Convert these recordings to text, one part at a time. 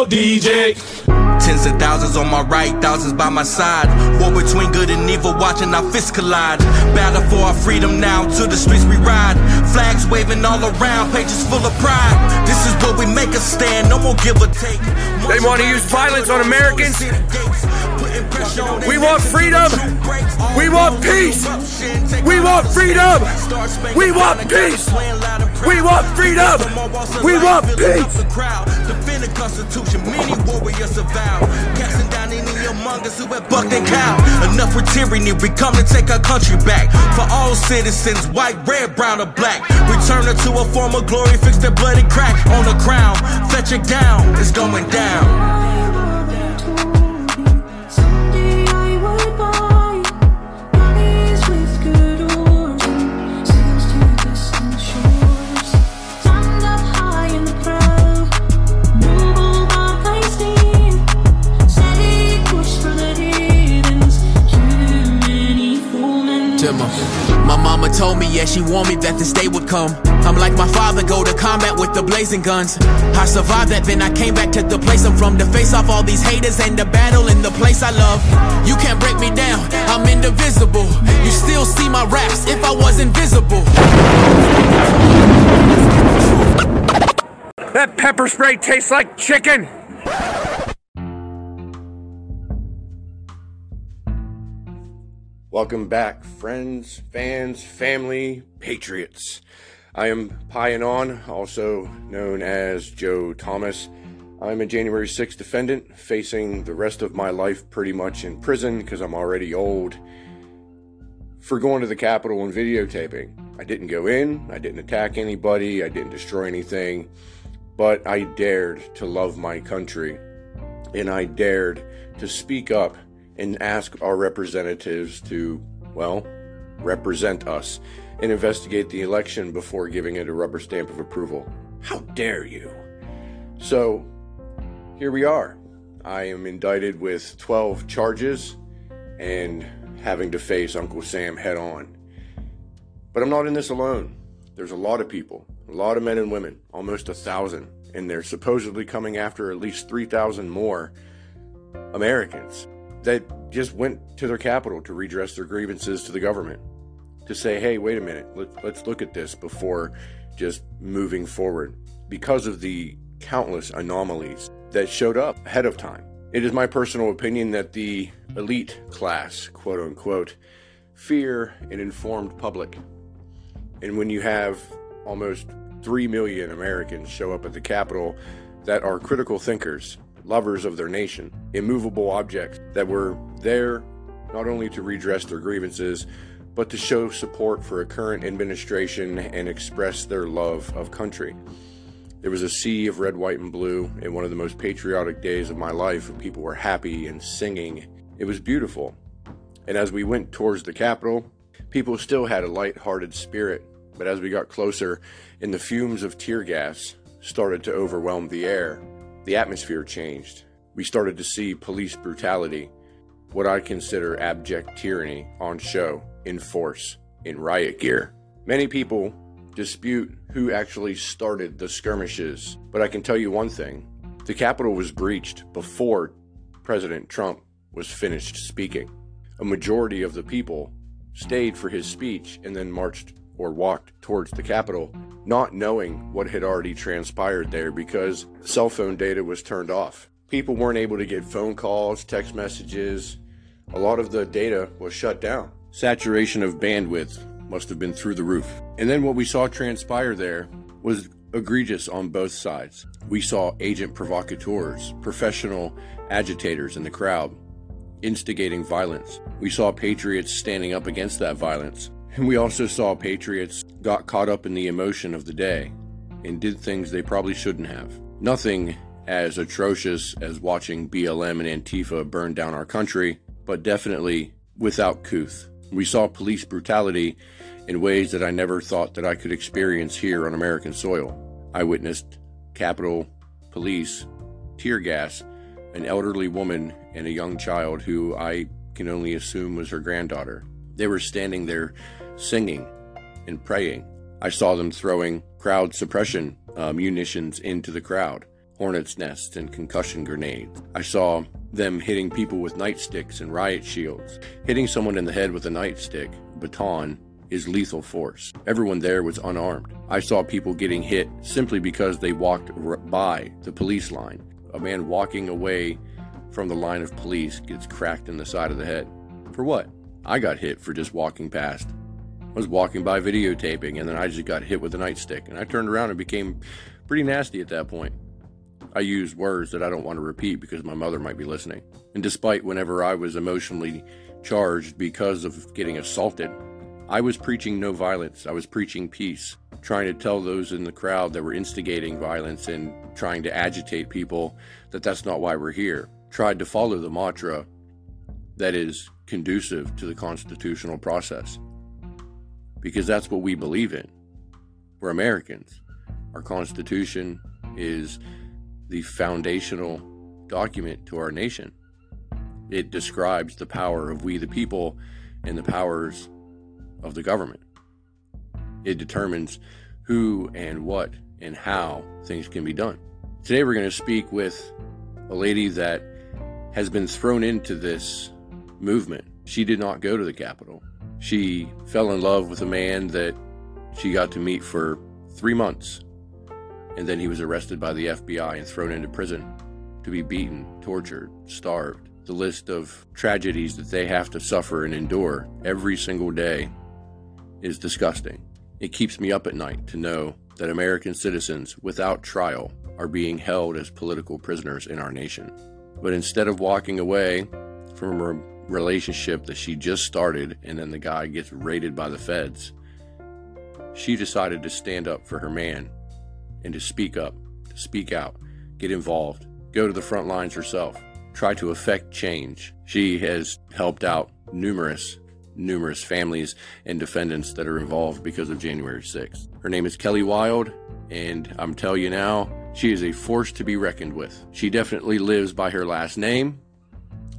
your DJ. Tens of thousands on my right, thousands by my side. War between good and evil, watching our fists collide. Battle for our freedom now, to the streets we ride. Flags waving all around, pages full of pride. This is where we make a stand, no more give or take. They want to use violence on Americans. We want freedom. We want peace. We want freedom. We want peace. We want freedom. We want peace. Defend the Constitution, many warriors avow. Casting down any among us who have bucked and cow. Enough with tyranny, we come to take our country back. For all citizens, white, red, brown, or black. Return her to a form of glory, fix their bloody crack on the crown. Fetch it down, it's going down. Timmer. My mama told me, yeah, she warned me that this day would come. I'm like my father, go to combat with the blazing guns. I survived that, then I came back to the place I'm from to face off all these haters and the battle in the place I love. You can't break me down, I'm indivisible. You still see my raps if I was invisible. That pepper spray tastes like chicken. Welcome back, friends, fans, family, patriots. I am Pie On, also known as Joe Thomas. I'm a January 6th defendant, facing the rest of my life pretty much in prison because I'm already old for going to the Capitol and videotaping. I didn't go in, I didn't attack anybody, I didn't destroy anything, but I dared to love my country and I dared to speak up and ask our representatives to, well, represent us and investigate the election before giving it a rubber stamp of approval. How dare you? So, here we are. I am indicted with 12 charges and having to face Uncle Sam head on. But I'm not in this alone. There's a lot of people, a lot of men and women, almost a thousand, and they're supposedly coming after at least 3,000 more Americans that just went to their capital to redress their grievances to the government. To say, hey, wait a minute, let, let's look at this before just moving forward because of the countless anomalies that showed up ahead of time. It is my personal opinion that the elite class, quote unquote, fear an informed public. And when you have almost 3 million Americans show up at the Capitol that are critical thinkers, lovers of their nation, immovable objects that were there not only to redress their grievances, but to show support for a current administration and express their love of country. There was a sea of red, white, and blue in one of the most patriotic days of my life, people were happy and singing. It was beautiful. And as we went towards the Capitol, people still had a light-hearted spirit. But as we got closer, and the fumes of tear gas started to overwhelm the air, the atmosphere changed. We started to see police brutality, what I consider abject tyranny on show, in force, in riot gear. Many people dispute who actually started the skirmishes, but I can tell you one thing the Capitol was breached before President Trump was finished speaking. A majority of the people stayed for his speech and then marched or walked towards the Capitol, not knowing what had already transpired there because cell phone data was turned off. People weren't able to get phone calls, text messages. A lot of the data was shut down. Saturation of bandwidth must have been through the roof. And then what we saw transpire there was egregious on both sides. We saw agent provocateurs, professional agitators in the crowd, instigating violence. We saw patriots standing up against that violence. And we also saw patriots got caught up in the emotion of the day and did things they probably shouldn't have. Nothing as atrocious as watching BLM and Antifa burn down our country, but definitely without couth. We saw police brutality in ways that I never thought that I could experience here on American soil. I witnessed Capitol Police tear gas an elderly woman and a young child who I can only assume was her granddaughter. They were standing there singing and praying. I saw them throwing crowd suppression uh, munitions into the crowd, hornet's nests and concussion grenades. I saw them hitting people with nightsticks and riot shields. Hitting someone in the head with a nightstick, baton, is lethal force. Everyone there was unarmed. I saw people getting hit simply because they walked r- by the police line. A man walking away from the line of police gets cracked in the side of the head. For what? I got hit for just walking past. I was walking by videotaping and then I just got hit with a nightstick and I turned around and became pretty nasty at that point. I used words that I don't want to repeat because my mother might be listening. And despite whenever I was emotionally charged because of getting assaulted, I was preaching no violence. I was preaching peace, trying to tell those in the crowd that were instigating violence and trying to agitate people that that's not why we're here. Tried to follow the mantra that is conducive to the constitutional process. Because that's what we believe in. We're Americans. Our Constitution is the foundational document to our nation. It describes the power of we the people and the powers of the government. It determines who and what and how things can be done. Today, we're going to speak with a lady that has been thrown into this movement. She did not go to the Capitol. She fell in love with a man that she got to meet for three months, and then he was arrested by the FBI and thrown into prison to be beaten, tortured, starved. The list of tragedies that they have to suffer and endure every single day is disgusting. It keeps me up at night to know that American citizens without trial are being held as political prisoners in our nation. But instead of walking away from relationship that she just started and then the guy gets raided by the feds, she decided to stand up for her man and to speak up, to speak out, get involved, go to the front lines herself, try to affect change. She has helped out numerous numerous families and defendants that are involved because of January 6th. Her name is Kelly Wilde, and I'm telling you now, she is a force to be reckoned with. She definitely lives by her last name,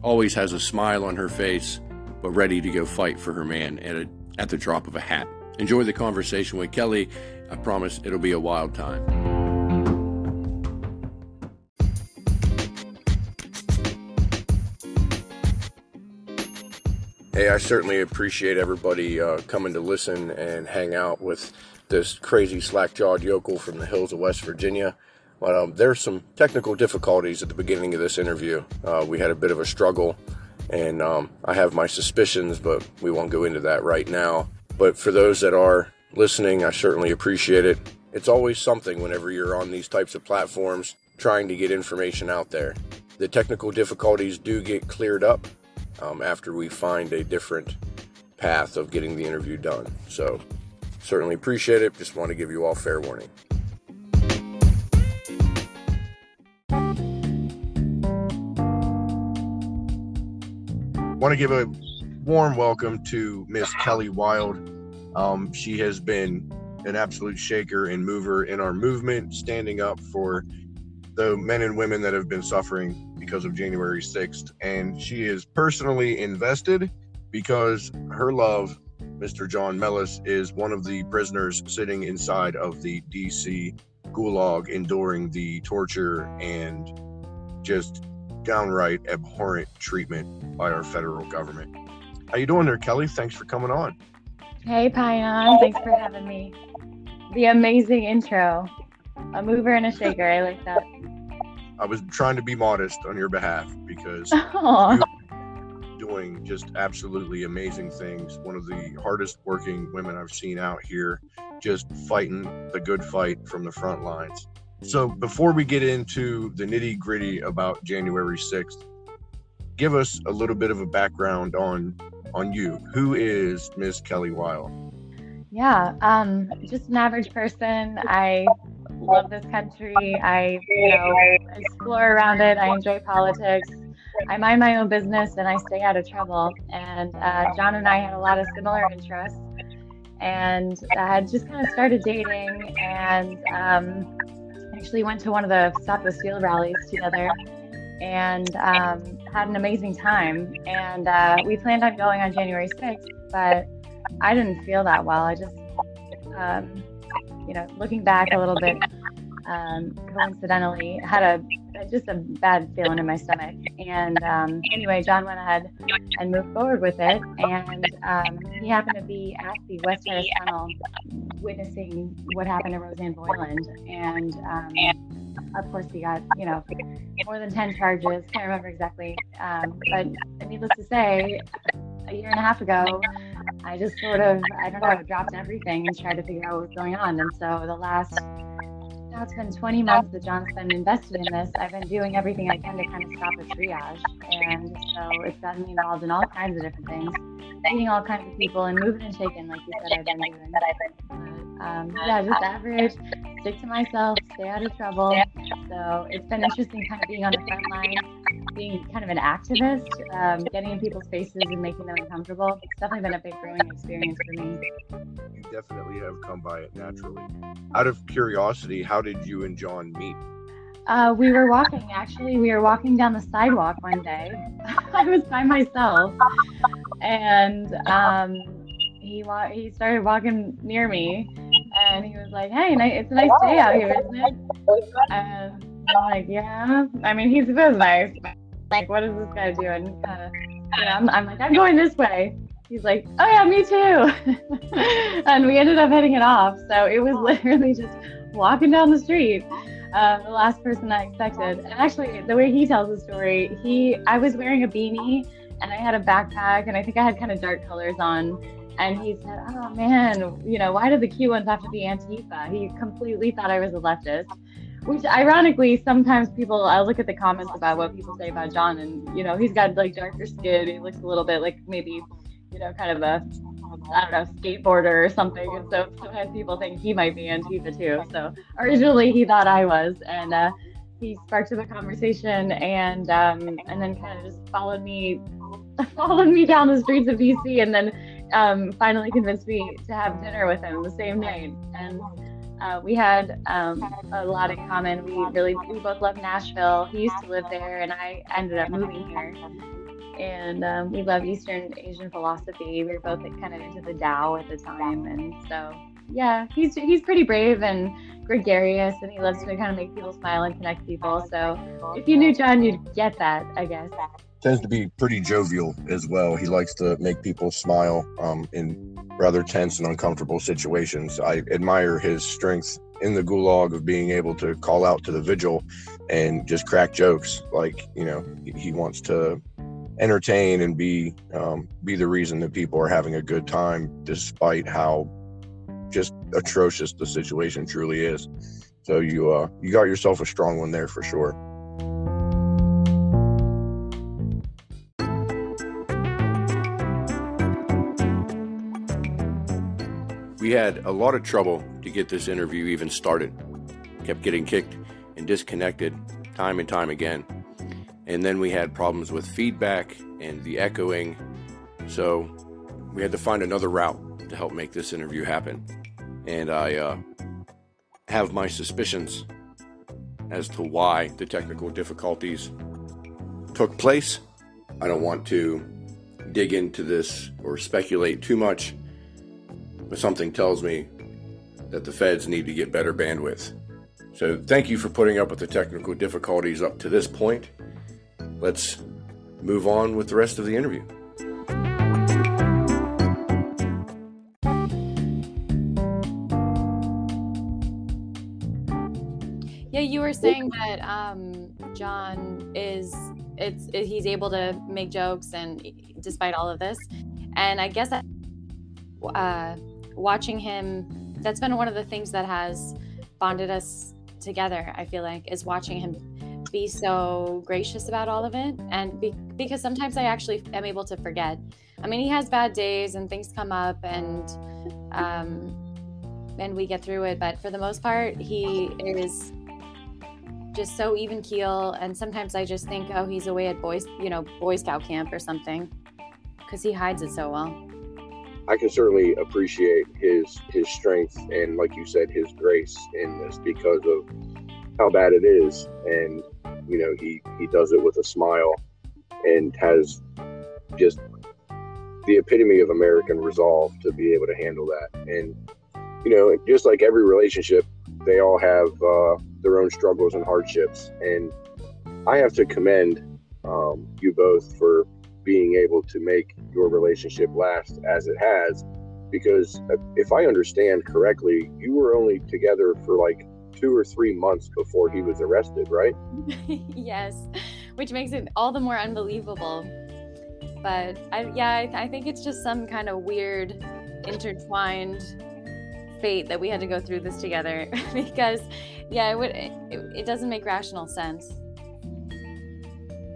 always has a smile on her face, but ready to go fight for her man at, a, at the drop of a hat. Enjoy the conversation with Kelly. I promise it'll be a wild time. Hey, I certainly appreciate everybody uh, coming to listen and hang out with this crazy slack jawed yokel from the hills of West Virginia. But um, there's some technical difficulties at the beginning of this interview. Uh, we had a bit of a struggle, and um, I have my suspicions, but we won't go into that right now. But for those that are listening, I certainly appreciate it. It's always something whenever you're on these types of platforms trying to get information out there. The technical difficulties do get cleared up um, after we find a different path of getting the interview done. So, certainly appreciate it. Just want to give you all fair warning. Want to give a warm welcome to Miss Kelly Wilde. Um, she has been an absolute shaker and mover in our movement, standing up for the men and women that have been suffering because of January 6th. And she is personally invested because her love, Mr. John Mellis, is one of the prisoners sitting inside of the DC gulag, enduring the torture and just downright abhorrent treatment by our federal government. How you doing there, Kelly? Thanks for coming on. Hey, Pion. Thanks for having me. The amazing intro. A mover and a shaker. I like that. I was trying to be modest on your behalf because Aw. doing just absolutely amazing things. One of the hardest working women I've seen out here, just fighting the good fight from the front lines. So, before we get into the nitty gritty about January 6th, give us a little bit of a background on on you. Who is Miss Kelly Wilde? Yeah. Um, just an average person. I love this country. I, you know, explore around it. I enjoy politics. I mind my own business and I stay out of trouble. And uh, John and I had a lot of similar interests and uh, just kind of started dating and um, actually went to one of the Stop the Steal rallies together and um, had an amazing time. And uh, we planned on going on January 6th, but I didn't feel that well. I just, um, you know, looking back a little bit, um, coincidentally had a just a bad feeling in my stomach. And um, anyway, John went ahead and moved forward with it. And um, he happened to be at the West Terrace Tunnel witnessing what happened to Roseanne Boyland. And um, of course, he got, you know, more than 10 charges. Can't remember exactly. Um, but needless to say, a year and a half ago, I just sort of, I don't know, dropped everything and tried to figure out what was going on. And so the last now it's been 20 months that John's been invested in this. I've been doing everything I can to kind of stop the triage. And so it's gotten me involved in all kinds of different things, meeting all kinds of people and moving and shaking, like you said, I've been doing. Um, yeah, just average, stick to myself, stay out of trouble. So it's been interesting kind of being on the front line, being kind of an activist, um, getting in people's faces and making them uncomfortable. It's definitely been a big growing experience for me. You definitely have come by it naturally. Out of curiosity, how did you and John meet? Uh, we were walking, actually, we were walking down the sidewalk one day. I was by myself, and um, he wa- he started walking near me, and he was like, "Hey, it's a nice day out here, isn't it?" And I'm like, "Yeah." I mean, he's was nice. Like, what is this guy doing? Know, I'm, I'm like, "I'm going this way." He's like, "Oh yeah, me too," and we ended up hitting it off. So it was literally just walking down the street um, the last person I expected. And actually, the way he tells the story, he I was wearing a beanie and I had a backpack, and I think I had kind of dark colors on. And he said, "Oh man, you know, why did the Q ones have to be Antifa?" He completely thought I was a leftist. Which, ironically, sometimes people I look at the comments about what people say about John, and you know, he's got like darker skin. He looks a little bit like maybe, you know, kind of a I don't know, skateboarder or something. And so sometimes people think he might be Antifa too. So originally he thought I was, and uh, he sparked up a conversation, and um, and then kind of just followed me, followed me down the streets of DC, and then um, finally convinced me to have dinner with him the same night. And uh, we had um, a lot in common. We really, we both love Nashville. He used to live there, and I ended up moving here and um, we love Eastern Asian philosophy. We were both kind of into the Tao at the time, and so yeah, he's he's pretty brave and gregarious, and he loves to kind of make people smile and connect people. So if you knew John, you'd get that, I guess. Tends to be pretty jovial as well. He likes to make people smile um, in rather tense and uncomfortable situations. I admire his strength in the gulag of being able to call out to the vigil and just crack jokes. Like you know, he wants to entertain and be um, be the reason that people are having a good time, despite how just atrocious the situation truly is. So you uh, you got yourself a strong one there for sure. We had a lot of trouble to get this interview even started. Kept getting kicked and disconnected time and time again. And then we had problems with feedback and the echoing. So we had to find another route to help make this interview happen. And I uh, have my suspicions as to why the technical difficulties took place. I don't want to dig into this or speculate too much, but something tells me that the feds need to get better bandwidth. So thank you for putting up with the technical difficulties up to this point. Let's move on with the rest of the interview. Yeah, you were saying that um, John is it's it, he's able to make jokes and despite all of this, and I guess that, uh, watching him that's been one of the things that has bonded us together. I feel like is watching him be so gracious about all of it, and be, because sometimes I actually am able to forget. I mean, he has bad days and things come up and. Um, and we get through it, but for the most part, he is just so even keel and sometimes i just think oh he's away at boys you know boy scout camp or something because he hides it so well I can certainly appreciate his his strength and, like you said, his grace in this because of how bad it is, and you know he he does it with a smile and has just the epitome of American resolve to be able to handle that, and you know just like every relationship, they all have uh, their own struggles and hardships. And I have to commend um, you both for being able to make your relationship last as it has. Because if I understand correctly, you were only together for like two or three months before he was arrested, right? yes, which makes it all the more unbelievable. But I, yeah, I, I think it's just some kind of weird, intertwined fate that we had to go through this together because, yeah, it would. It, it doesn't make rational sense.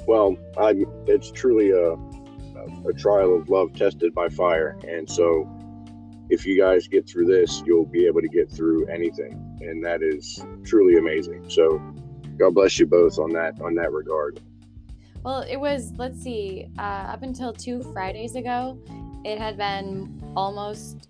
Well, I'm, it's truly a, a trial of love tested by fire. And so, if you guys get through this, you'll be able to get through anything. And that is truly amazing. So, God bless you both on that on that regard. Well, it was, let's see, uh, up until two Fridays ago, it had been almost,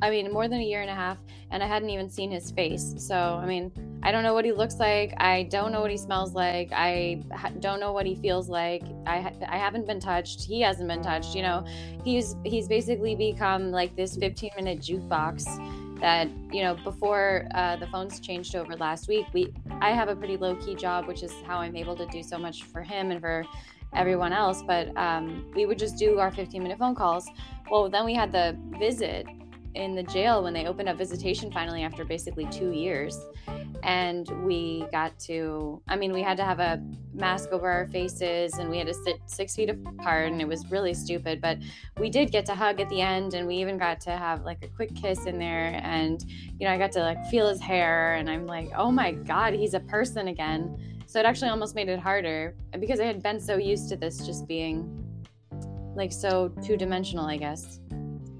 I mean, more than a year and a half, and I hadn't even seen his face. So, I mean, I don't know what he looks like. I don't know what he smells like. I ha- don't know what he feels like. I ha- I haven't been touched. He hasn't been touched. You know, he's he's basically become like this 15 minute jukebox that you know before uh, the phones changed over last week. We I have a pretty low key job, which is how I'm able to do so much for him and for everyone else. But um, we would just do our 15 minute phone calls. Well, then we had the visit in the jail when they opened up visitation finally after basically two years. And we got to i mean we had to have a mask over our faces and we had to sit six feet apart and it was really stupid but we did get to hug at the end and we even got to have like a quick kiss in there and you know i got to like feel his hair and i'm like oh my god he's a person again. So it actually almost made it harder because i had been so used to this just being like so two-dimensional i guess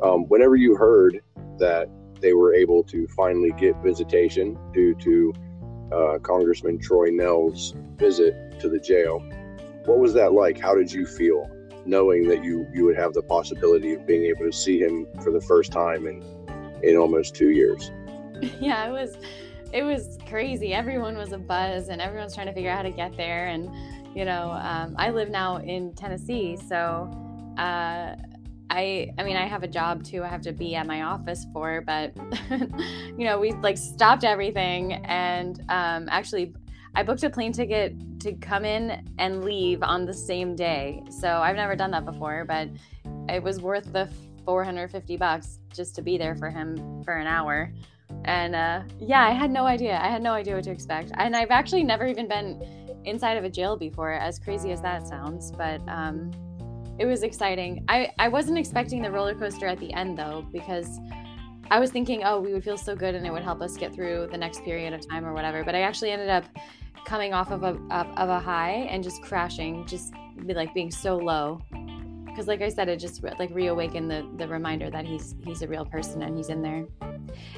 um, whenever you heard that they were able to finally get visitation due to uh, Congressman Troy Nehls's visit to the jail, what was that like? How did you feel knowing that you you would have the possibility of being able to see him for the first time in in almost two years? yeah it was it was crazy everyone was a buzz and everyone's trying to figure out how to get there and you know um, i live now in tennessee so uh, I I mean I have a job too I have to be at my office for but you know we like stopped everything and um, actually I booked a plane ticket to come in and leave on the same day. So I've never done that before but it was worth the 450 bucks just to be there for him for an hour. And uh, yeah I had no idea. I had no idea what to expect. And I've actually never even been inside of a jail before as crazy as that sounds but um, it was exciting. I, I wasn't expecting the roller coaster at the end though, because I was thinking, oh, we would feel so good and it would help us get through the next period of time or whatever. But I actually ended up coming off of a of a high and just crashing, just be like being so low. Because like I said, it just like reawakened the the reminder that he's he's a real person and he's in there.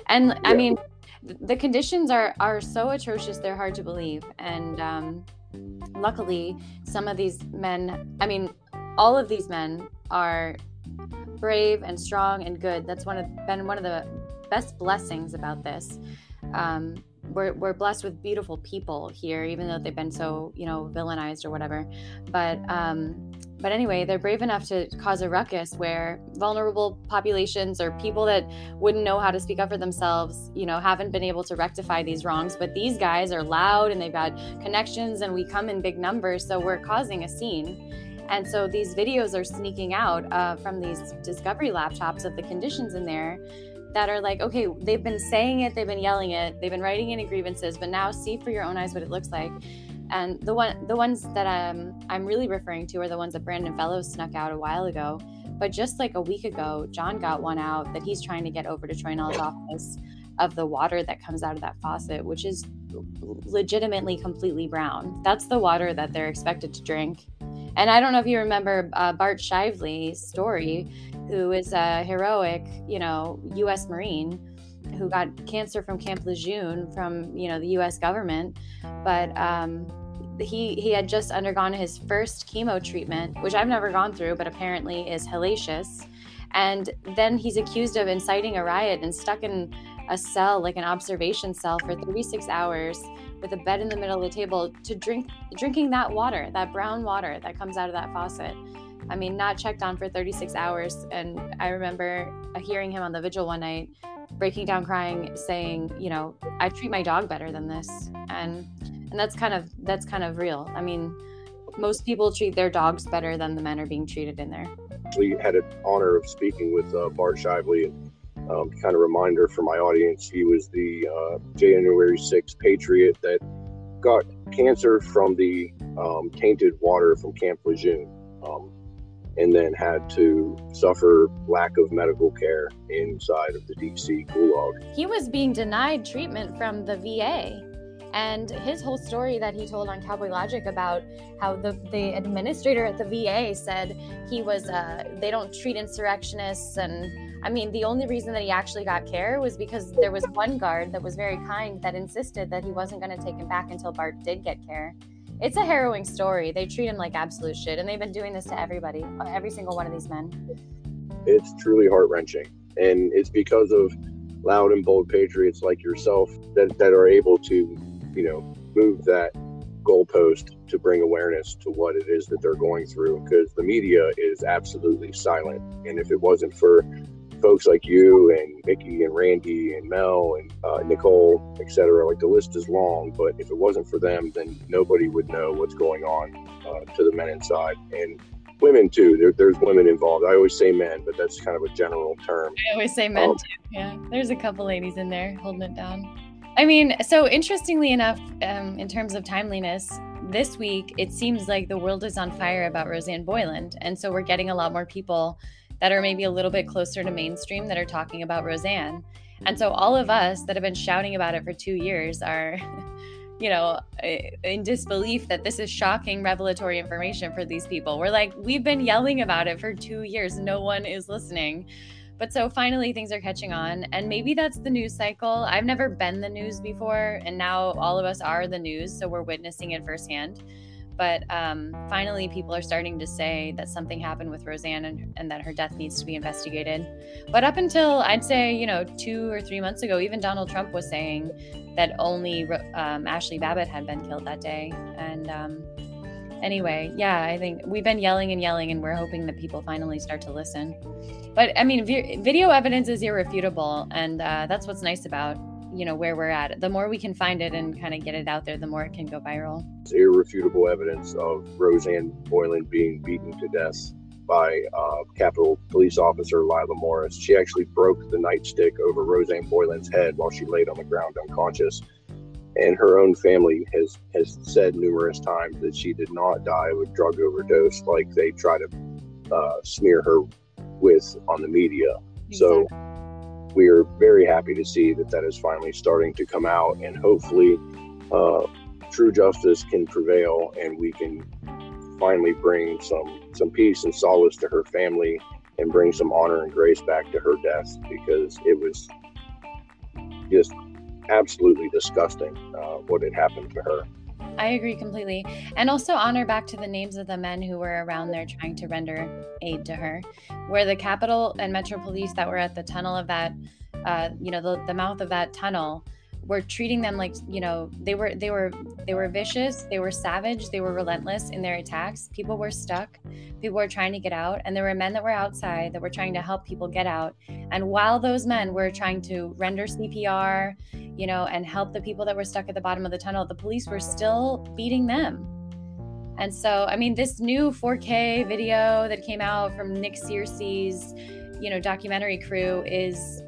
And I mean, the conditions are are so atrocious; they're hard to believe. And um, luckily, some of these men, I mean, all of these men are brave and strong and good. That's one of been one of the best blessings about this. Um, we're, we're blessed with beautiful people here, even though they've been so you know villainized or whatever. But um, but anyway, they're brave enough to cause a ruckus where vulnerable populations or people that wouldn't know how to speak up for themselves, you know, haven't been able to rectify these wrongs. But these guys are loud and they've got connections, and we come in big numbers, so we're causing a scene. And so these videos are sneaking out uh, from these discovery laptops of the conditions in there that are like, okay, they've been saying it, they've been yelling it, they've been writing in grievances, but now see for your own eyes what it looks like. And the one, the ones that um, I'm really referring to are the ones that Brandon Fellows snuck out a while ago. But just like a week ago, John got one out that he's trying to get over to Troy office of the water that comes out of that faucet, which is legitimately completely brown. That's the water that they're expected to drink. And I don't know if you remember uh, Bart Shively's story, who is a heroic, you know, U.S. Marine who got cancer from Camp Lejeune from, you know, the U.S. government. But um, he he had just undergone his first chemo treatment, which I've never gone through, but apparently is hellacious. And then he's accused of inciting a riot and stuck in a cell, like an observation cell, for 36 hours with a bed in the middle of the table to drink drinking that water, that brown water that comes out of that faucet. I mean, not checked on for 36 hours. And I remember hearing him on the vigil one night breaking down crying saying you know i treat my dog better than this and and that's kind of that's kind of real i mean most people treat their dogs better than the men are being treated in there We had an honor of speaking with uh, Bart Shively. And, um, kind of reminder for my audience, he was the uh, January 6th patriot that got cancer from the um, tainted water from Camp Lejeune, um, and then had to suffer lack of medical care inside of the DC gulag. he was being denied treatment from the va and his whole story that he told on cowboy logic about how the, the administrator at the va said he was uh, they don't treat insurrectionists and i mean the only reason that he actually got care was because there was one guard that was very kind that insisted that he wasn't going to take him back until bart did get care it's a harrowing story they treat him like absolute shit and they've been doing this to everybody every single one of these men It's truly heart wrenching, and it's because of loud and bold patriots like yourself that, that are able to, you know, move that goalpost to bring awareness to what it is that they're going through because the media is absolutely silent. And if it wasn't for folks like you and Mickey and Randy and Mel and uh, Nicole, et cetera, like the list is long, but if it wasn't for them, then nobody would know what's going on uh, to the men inside. And women too. There, there's women involved. I always say men, but that's kind of a general term. I always say men Um, too. Yeah, there's a couple ladies in there holding it down. I mean, so interestingly enough, um, in terms of timeliness, this week it seems like the world is on fire about Roseanne Boyland, and so we're getting a lot more people that are maybe a little bit closer to mainstream that are talking about Roseanne. And so all of us that have been shouting about it for two years are, you know, in disbelief that this is shocking, revelatory information for these people. We're like, we've been yelling about it for two years. No one is listening. But so finally things are catching on. And maybe that's the news cycle. I've never been the news before. And now all of us are the news. So we're witnessing it firsthand. But um, finally, people are starting to say that something happened with Roseanne and, and that her death needs to be investigated. But up until I'd say, you know, two or three months ago, even Donald Trump was saying that only um, Ashli Babbitt had been killed that day. And um, anyway, yeah, I think we've been yelling and yelling, and we're hoping that people finally start to listen. But I mean, vi- video evidence is irrefutable, and uh, that's what's nice about you know where we're at. The more we can find it and kind of get it out there, the more it can go viral. It's irrefutable evidence of Roseanne Boyland being beaten to death by uh, Capitol Police Officer Lila Morris. She actually broke the nightstick over Roseanne Boyland's head while she laid on the ground unconscious. And her own family has, has said numerous times that she did not die of a drug overdose like they try to uh, smear her with on the media. So we are very happy to see that that is finally starting to come out, and hopefully, uh, true justice can prevail, and we can finally bring some some peace and solace to her family, and bring some honor and grace back to her death because it was just absolutely disgusting uh, what had happened to her. I agree completely. And also honor back to the names of the men who were around there trying to render aid to her. Where the Capitol and Metro Police that were at the tunnel of that, uh, you know, the, the mouth of that tunnel, were treating them like, you know, they were they were they were vicious, they were savage, they were relentless in their attacks. People were stuck, people were trying to get out, and there were men that were outside that were trying to help people get out. And while those men were trying to render CPR, you know, and help the people that were stuck at the bottom of the tunnel, the police were still beating them. And so, I mean, this new 4K video that came out from Nick Searcy's, you know, documentary crew is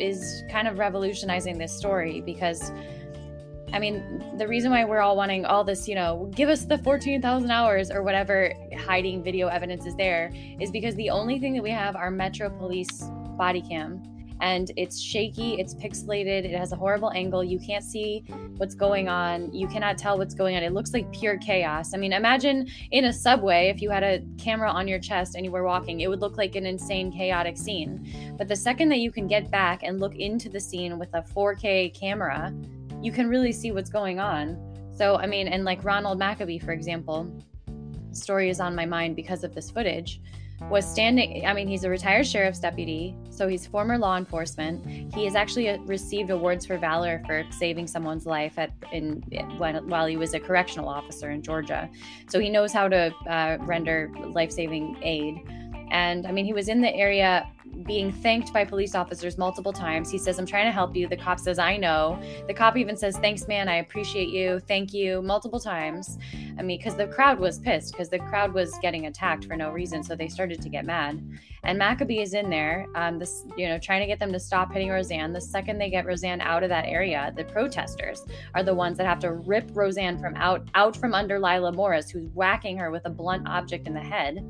is kind of revolutionizing this story because I mean, the reason why we're all wanting all this, you know, give us the 14,000 hours or whatever hiding video evidence is there is because the only thing that we have are Metro Police body cam and it's shaky, it's pixelated, it has a horrible angle. You can't see what's going on. You cannot tell what's going on. It looks like pure chaos. I mean, imagine in a subway if you had a camera on your chest and you were walking, it would look like an insane, chaotic scene. But the second that you can get back and look into the scene with a 4K camera, you can really see what's going on. So, I mean, and like Ronald McAbee, for example, story is on my mind because of this footage was standing i mean he's a retired sheriff's deputy so he's former law enforcement. He has actually uh, received awards for valor for saving someone's life at in when, while he was a correctional officer in georgia. So he knows how to uh, render life-saving aid. And I mean, he was in the area being thanked by police officers multiple times. He says, I'm trying to help you. The cop says, I know. The cop even says, Thanks, man. I appreciate you. Thank you. Multiple times. I mean, because the crowd was pissed because the crowd was getting attacked for no reason. So they started to get mad. And McAbee is in there, um, this, you know, trying to get them to stop hitting Roseanne. The second they get Roseanne out of that area, the protesters are the ones that have to rip Roseanne from out, out from under Lila Morris, who's whacking her with a blunt object in the head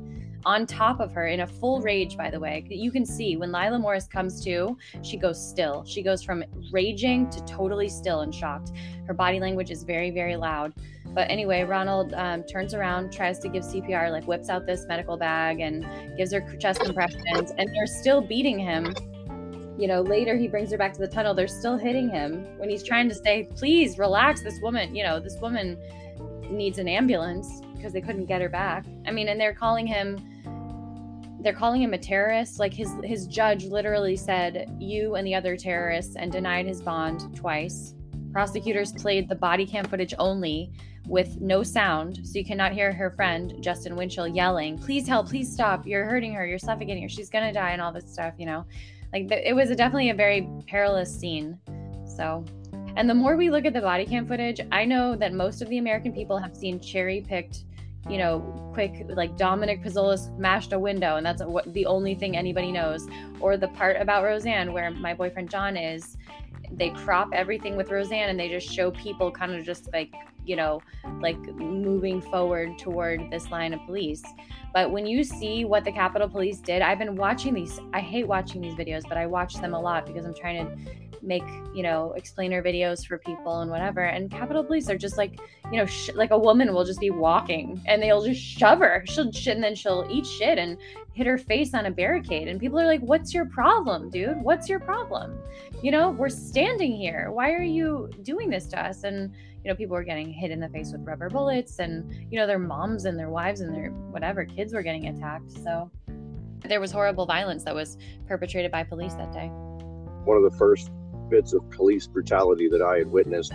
on top of her in a full rage, by the way. You can see when Lila Morris comes to, she goes still. She goes from raging to totally still and shocked. Her body language is very, very loud. But anyway, Ronald um, turns around, tries to give CPR, like whips out this medical bag and gives her chest compressions, and they're still beating him. You know, later he brings her back to the tunnel. They're still hitting him when he's trying to say, please relax. This woman, you know, this woman needs an ambulance because they couldn't get her back. I mean, and they're calling him they're calling him a terrorist. Like his his judge literally said you and the other terrorists and denied his bond twice. Prosecutors played the body cam footage only with no sound, so you cannot hear her friend Justin Winchell yelling, "Please help! Please stop! You're hurting her! You're suffocating her! She's gonna die!" and all this stuff. You know, like it was definitely a very perilous scene. So and the more we look at the body cam footage, I know that most of the American people have seen cherry picked, you know, quick like Dominic Pezzola smashed a window, and that's what the only thing anybody knows. Or the part about Roseanne where my boyfriend John is, they crop everything with Roseanne and they just show people kind of just like you know, like moving forward toward this line of police. But when you see what the Capitol Police did, I've been watching these. I hate watching these videos, but I watch them a lot because I'm trying to make you know explainer videos for people and whatever. And capitol police are just like you know sh- like a woman will just be walking and they'll just shove her. She'll sh- and then she'll eat shit and hit her face on a barricade. And people are like what's your problem dude? What's your problem? You know we're standing here. Why are you doing this to us? And you know people were getting hit in the face with rubber bullets and you know their moms and their wives and their whatever kids were getting attacked. So there was horrible violence that was perpetrated by police that day. One of the first bits of police brutality that I had witnessed.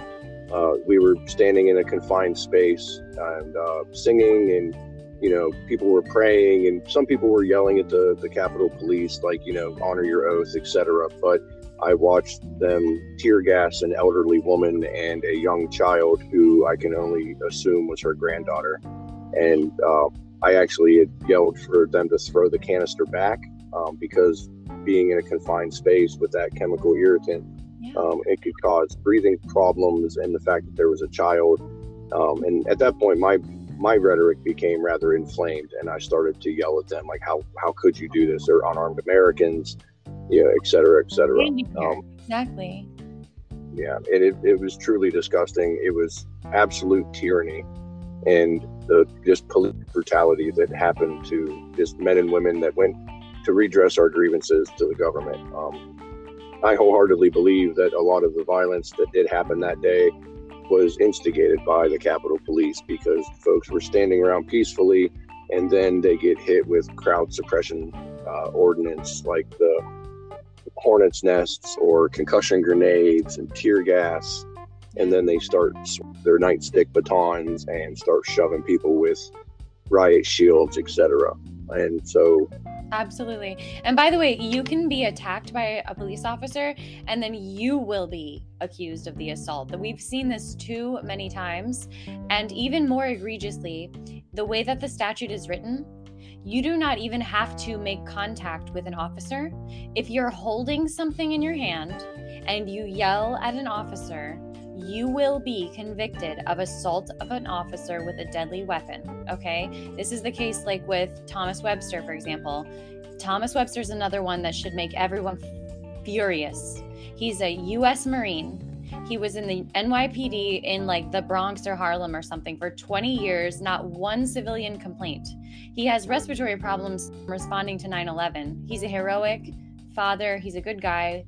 Uh, we were standing in a confined space and uh, singing, and you know, people were praying, and some people were yelling at the the Capitol Police, like you know, honor your oath, etc. But I watched them tear gas an elderly woman and a young child who I can only assume was her granddaughter, and uh, I actually had yelled for them to throw the canister back um, because being in a confined space with that chemical irritant um, it could cause breathing problems, and the fact that there was a child. Um, and at that point, my my rhetoric became rather inflamed, and I started to yell at them like, "How how could you do this? They're unarmed Americans, you know, et cetera, et cetera." Um, exactly. yeah, and it, it was truly disgusting. It was absolute tyranny, and the just police brutality that happened to just men and women that went to redress our grievances to the government. Um, I wholeheartedly believe that a lot of the violence that did happen that day was instigated by the Capitol Police because folks were standing around peacefully and then they get hit with crowd suppression uh, ordinance like the hornets nests or concussion grenades and tear gas. And then they start their nightstick batons and start shoving people with riot shields etc and so Absolutely. And by the way, you can be attacked by a police officer and then you will be accused of the assault. We've seen this too many times. And even more egregiously, the way that the statute is written, you do not even have to make contact with an officer. If you're holding something in your hand and you yell at an officer, you will be convicted of assault of an officer with a deadly weapon. Okay. This is the case like with Thomas Webster, for example. Thomas Webster is another one that should make everyone furious. He's a U.S. Marine. He was in the NYPD in like the Bronx or Harlem or something for 20 years, not one civilian complaint. He has respiratory problems responding to 9 11. He's a heroic father, he's a good guy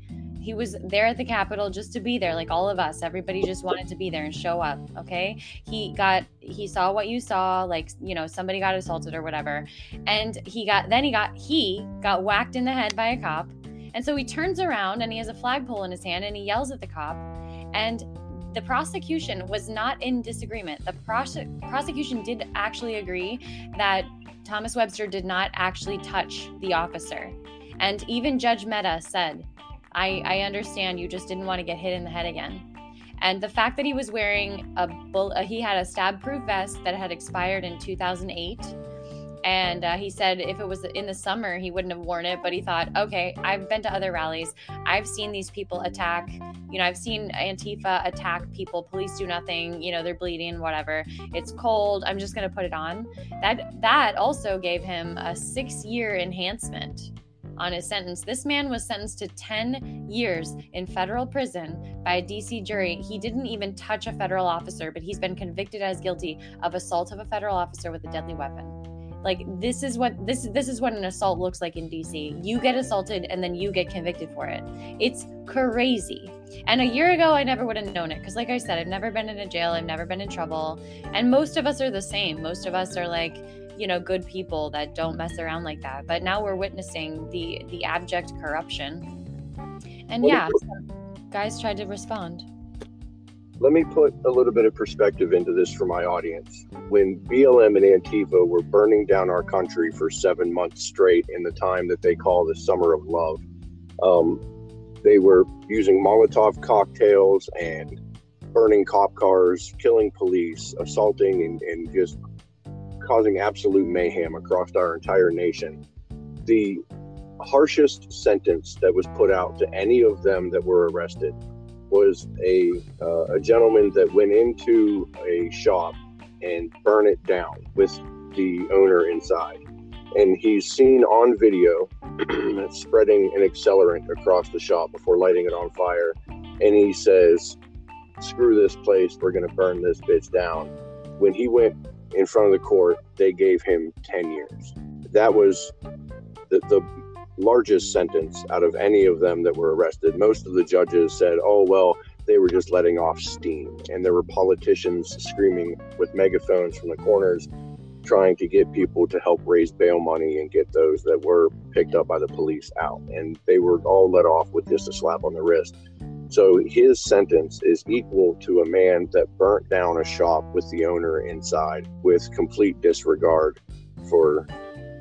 he was there at the Capitol just to be there, like all of us. Everybody just wanted to be there and show up. Okay. He got, he saw what you saw, like, you know, somebody got assaulted or whatever. And he got, then he got, he got whacked in the head by a cop. And so he turns around and he has a flagpole in his hand and he yells at the cop. And the prosecution was not in disagreement. The prose- prosecution did actually agree that Thomas Webster did not actually touch the officer. And even Judge Mehta said, I, I understand you just didn't want to get hit in the head again. And the fact that he was wearing a uh, he had a stab proof vest that had expired in 2008. And uh, he said if it was in the summer, he wouldn't have worn it. But he thought, okay, I've been to other rallies. I've seen these people attack. You know, I've seen Antifa attack people. Police do nothing. You know, they're bleeding, whatever. It's cold. I'm just going to put it on. That that also gave him a six year enhancement on his sentence. This man was sentenced to 10 years in federal prison by a DC jury. He didn't even touch a federal officer, but he's been convicted as guilty of assault of a federal officer with a deadly weapon. Like this is what this this is what an assault looks like in DC. You get assaulted and then you get convicted for it. It's crazy. And a year ago I never would have known it because like I said, I've never been in a jail, I've never been in trouble. And most of us are the same. Most of us are like you know good people that don't mess around like that. But now we're witnessing the the abject corruption. And What yeah guys tried to respond. Let me put a little bit of perspective into this for my audience. When BLM and Antifa were burning down our country for seven months straight in the time that they call the Summer of Love, um, they were using Molotov cocktails and burning cop cars, killing police, assaulting, and, and just causing absolute mayhem across our entire nation. The harshest sentence that was put out to any of them that were arrested was a uh, a gentleman that went into a shop and burned it down with the owner inside, and he's seen on video spreading an accelerant across the shop before lighting it on fire, and he says, "Screw this place, we're gonna burn this bitch down." When he went in front of the court, they gave him ten years. That was the, the largest sentence out of any of them that were arrested. Most of the judges said, oh, well, they were just letting off steam. And there were politicians screaming with megaphones from the corners, trying to get people to help raise bail money and get those that were picked up by the police out. And they were all let off with just a slap on the wrist. So his sentence is equal to a man that burnt down a shop with the owner inside with complete disregard for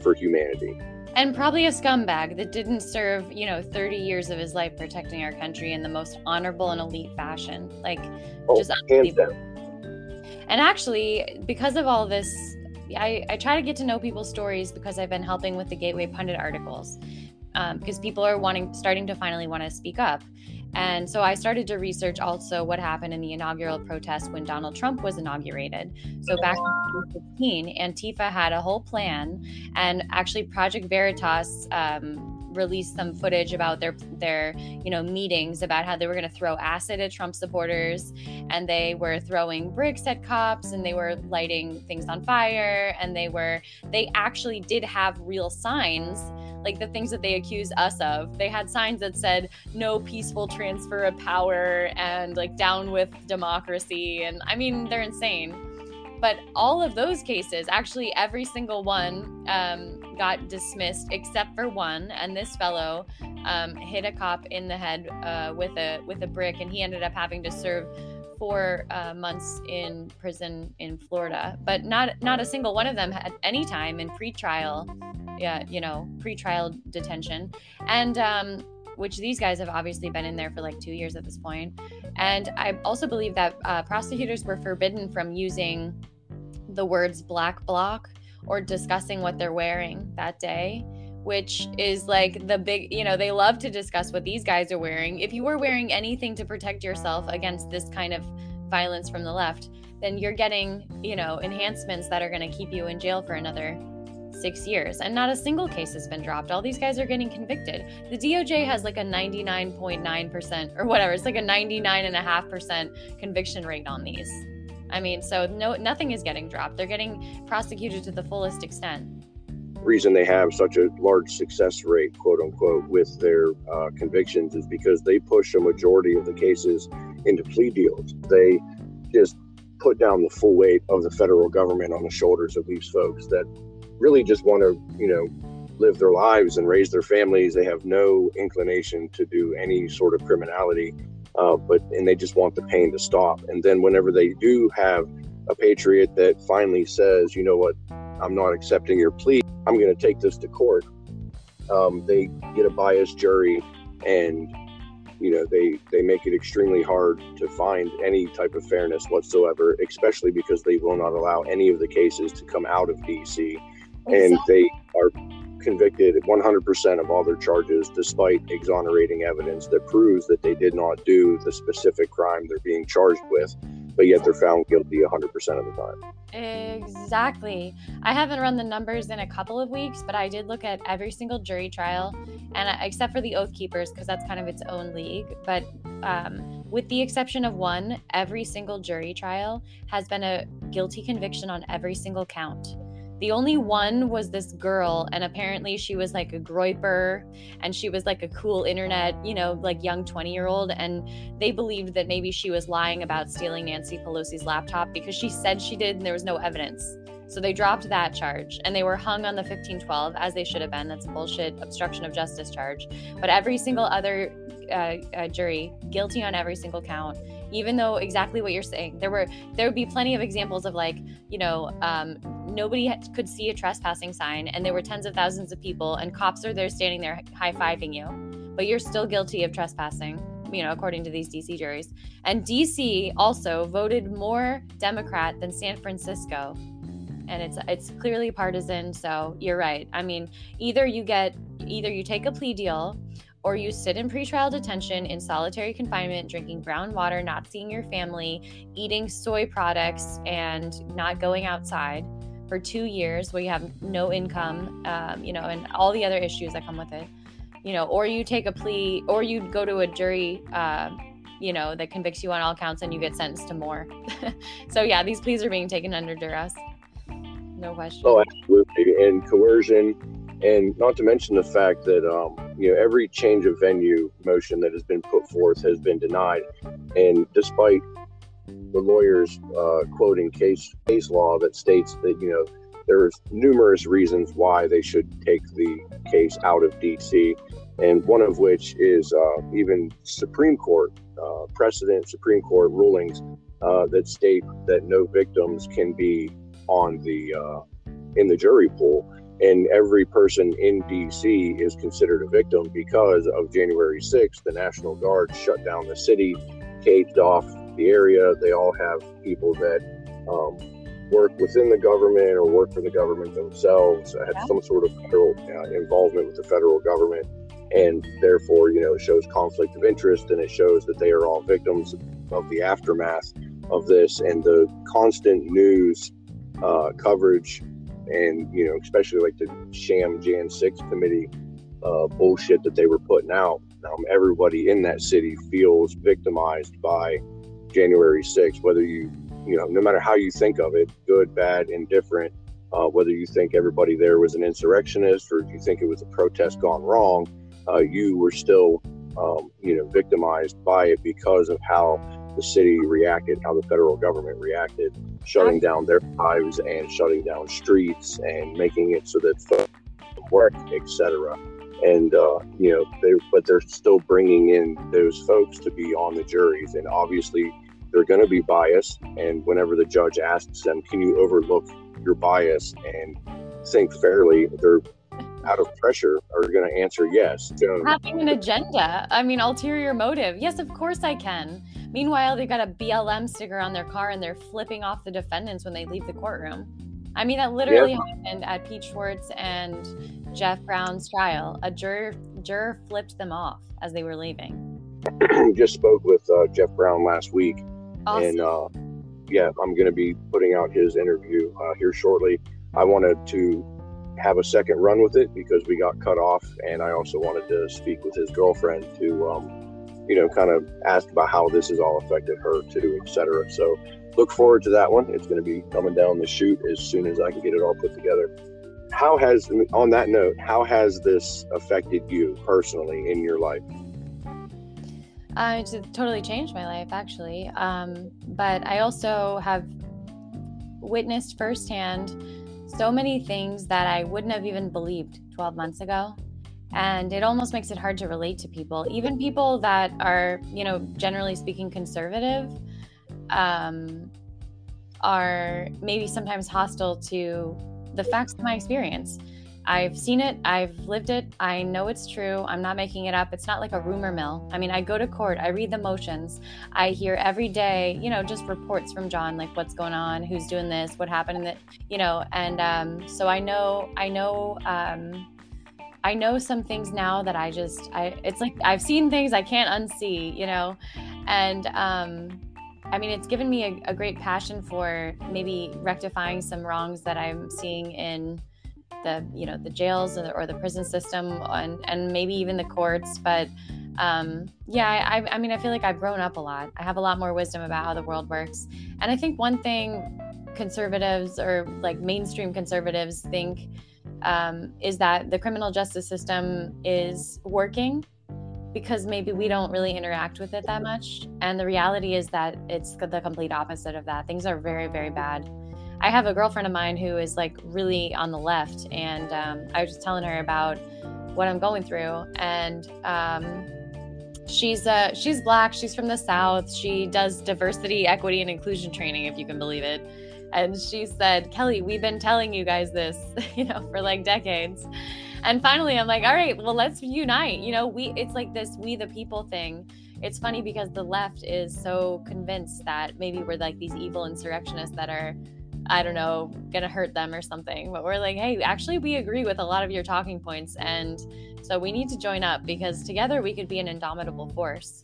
for humanity. and probably a scumbag that didn't serve you know 30 years of his life protecting our country in the most honorable and elite fashion like Oh, Just down. And actually, because of all this, I, I try to get to know people's stories because I've been helping with the Gateway Pundit articles. Um, because people are wanting, starting to finally want to speak up. And so I started to research also what happened in the inaugural protest when Donald Trump was inaugurated. So back in 2015, Antifa had a whole plan, and actually Project Veritas um, released some footage about their their you know meetings about how they were going to throw acid at Trump supporters, and they were throwing bricks at cops, and they were lighting things on fire, and they were they actually did have real signs like the things that they accuse us of. They had signs that said no peaceful transfer of power and like down with democracy. And I mean, they're insane. But all of those cases, actually, every single one um, got dismissed except for one. And this fellow um, hit a cop in the head uh, with a with a brick, and he ended up having to serve four uh, months in prison in Florida. But not not a single one of them had any time in pretrial, yeah, you know, pretrial detention, and um, which these guys have obviously been in there for like two years at this point. And I also believe that uh, prosecutors were forbidden from using the words black bloc or discussing what they're wearing that day which is like the big you know they love to discuss what these guys are wearing. If you were wearing anything to protect yourself against this kind of violence from the left then you're getting you know enhancements that are going to keep you in jail for another six years. And not a single case has been dropped. All these guys are getting convicted. The doj has like a 99.9% or whatever it's like a 99.5% conviction rate on these i mean so no nothing is getting dropped they're getting prosecuted to the fullest extent reason they have such a large success rate, quote unquote, with their uh, convictions is because they push a majority of the cases into plea deals. They just put down the full weight of the federal government on the shoulders of these folks that really just want to, you know, live their lives and raise their families. They have no inclination to do any sort of criminality, uh, but and they just want the pain to stop. And then whenever they do have a patriot that finally says, you know what, I'm not accepting your plea. I'm going to take this to court. Um, they get a biased jury, and you know they they make it extremely hard to find any type of fairness whatsoever, especially because they will not allow any of the cases to come out of DC, and they are convicted 100% of all their charges despite exonerating evidence that proves that they did not do the specific crime they're being charged with but yet they're found guilty 100% of the time Exactly. I haven't run the numbers in a couple of weeks, but I did look at every single jury trial, and except for the Oath Keepers, because that's kind of its own league. But um, with the exception of one, every single jury trial has been a guilty conviction on every single count. The only one was this girl, and apparently she was like a groyper, and she was like a cool internet, you know, like young 20 year old. And they believed that maybe she was lying about stealing Nancy Pelosi's laptop because she said she did and there was no evidence. So they dropped that charge and they were hung on the 1512 as they should have been. That's a bullshit obstruction of justice charge. But every single other uh, uh, jury guilty on every single count, even though exactly what you're saying. There were there would be plenty of examples of like you know um, nobody could see a trespassing sign and there were tens of thousands of people and cops are there standing there high fiving you, but you're still guilty of trespassing. You know, according to these DC juries. And DC also voted more Democrat than San Francisco. And it's it's clearly partisan, so you're right. I mean, either you get either you take a plea deal or you sit in pretrial detention in solitary confinement, drinking brown water, not seeing your family, eating soy products, and not going outside for two years where you have no income, um, you know, and all the other issues that come with it, you know, or you take a plea, or you go to a jury, uh, you know, that convicts you on all counts and you get sentenced to more. so, yeah, these pleas are being taken under duress. No question. Oh, absolutely. And coercion, and not to mention the fact that um, you know every change of venue motion that has been put forth has been denied, and despite the lawyers uh, quoting case case law that states that you know there's numerous reasons why they should take the case out of DC, and one of which is uh, even Supreme Court uh, precedent, Supreme Court rulings uh, that state that no victims can be on the uh, in the jury pool, and every person in DC is considered a victim because of January 6th. The National Guard shut down the city, caged off the area. They all have people that um, work within the government or work for the government themselves, uh, have some sort of federal uh, involvement with the federal government, and therefore, you know, it shows conflict of interest and it shows that they are all victims of the aftermath of this and the constant news uh, coverage and you know especially like the sham jan 6 committee uh, bullshit that they were putting out. Um, everybody in that city feels victimized by january 6th whether you you know no matter how you think of it good bad indifferent uh, whether you think everybody there was an insurrectionist or you think it was a protest gone wrong uh, you were still um, you know victimized by it because of how the city reacted how the federal government reacted shutting down their lives and shutting down streets and making it so that folks work, etc. And uh, you know, they but they're still bringing in those folks to be on the juries, and obviously they're going to be biased. And whenever the judge asks them, "Can you overlook your bias and think fairly?" they're out of pressure are going to answer yes. So, having an agenda. I mean, ulterior motive. Yes, of course I can. Meanwhile, they've got a BLM sticker on their car and they're flipping off the defendants when they leave the courtroom. I mean, that literally happened at Pete Schwartz and Jeff Brown's trial. A juror juror flipped them off as they were leaving. just spoke with uh, Jeff Brown last week, Awesome. and uh, yeah, I'm going to be putting out his interview uh, here shortly. I wanted to have a second run with it because we got cut off, and I also wanted to speak with his girlfriend to, um, you know, kind of ask about how this has all affected her too, etc. So look forward to that one. It's going to be coming down the chute as soon as I can get it all put together. How has, on that note, how has this affected you personally in your life? Uh, it's totally changed my life, actually. Um, but I also have witnessed firsthand so many things that I wouldn't have even believed 12 months ago. And it almost makes it hard to relate to people, even people that are, you know, generally speaking, conservative, um, are maybe sometimes hostile to the facts of my experience. I've seen it, I've lived it, I know it's true. I'm not making it up. It's not like a rumor mill. I mean, I go to court, I read the motions, I hear every day, you know, just reports from John, like what's going on, who's doing this, what happened, the, you know, and um, so I know, I know, um, I know some things now that I just, I, it's like I've seen things I can't unsee, you know, and um, I mean, it's given me a, a great passion for maybe rectifying some wrongs that I'm seeing in the you know the jails or the, prison system and and maybe even the courts but um, yeah I, I mean i feel like i've grown up a lot. I have a lot more wisdom about how the world works. And i think one thing conservatives or like mainstream conservatives think um, is that the criminal justice system is working because maybe we don't really interact with it that much. And the reality is that it's the complete opposite of that. Things are very very bad I have a girlfriend of mine who is like really on the left, and um, I was just telling her about what I'm going through, and um, she's uh, she's black, she's from the south, she does diversity, equity, and inclusion training, if you can believe it. And she said, Kelly, we've been telling you guys this, you know, for like decades. And finally, I'm like, all right, well, let's unite. You know, we it's like this we the people thing. It's funny because the left is so convinced that maybe we're like these evil insurrectionists that are I don't know, gonna hurt them or something. But we're like, hey, actually, we agree with a lot of your talking points. And so we need to join up because together we could be an indomitable force.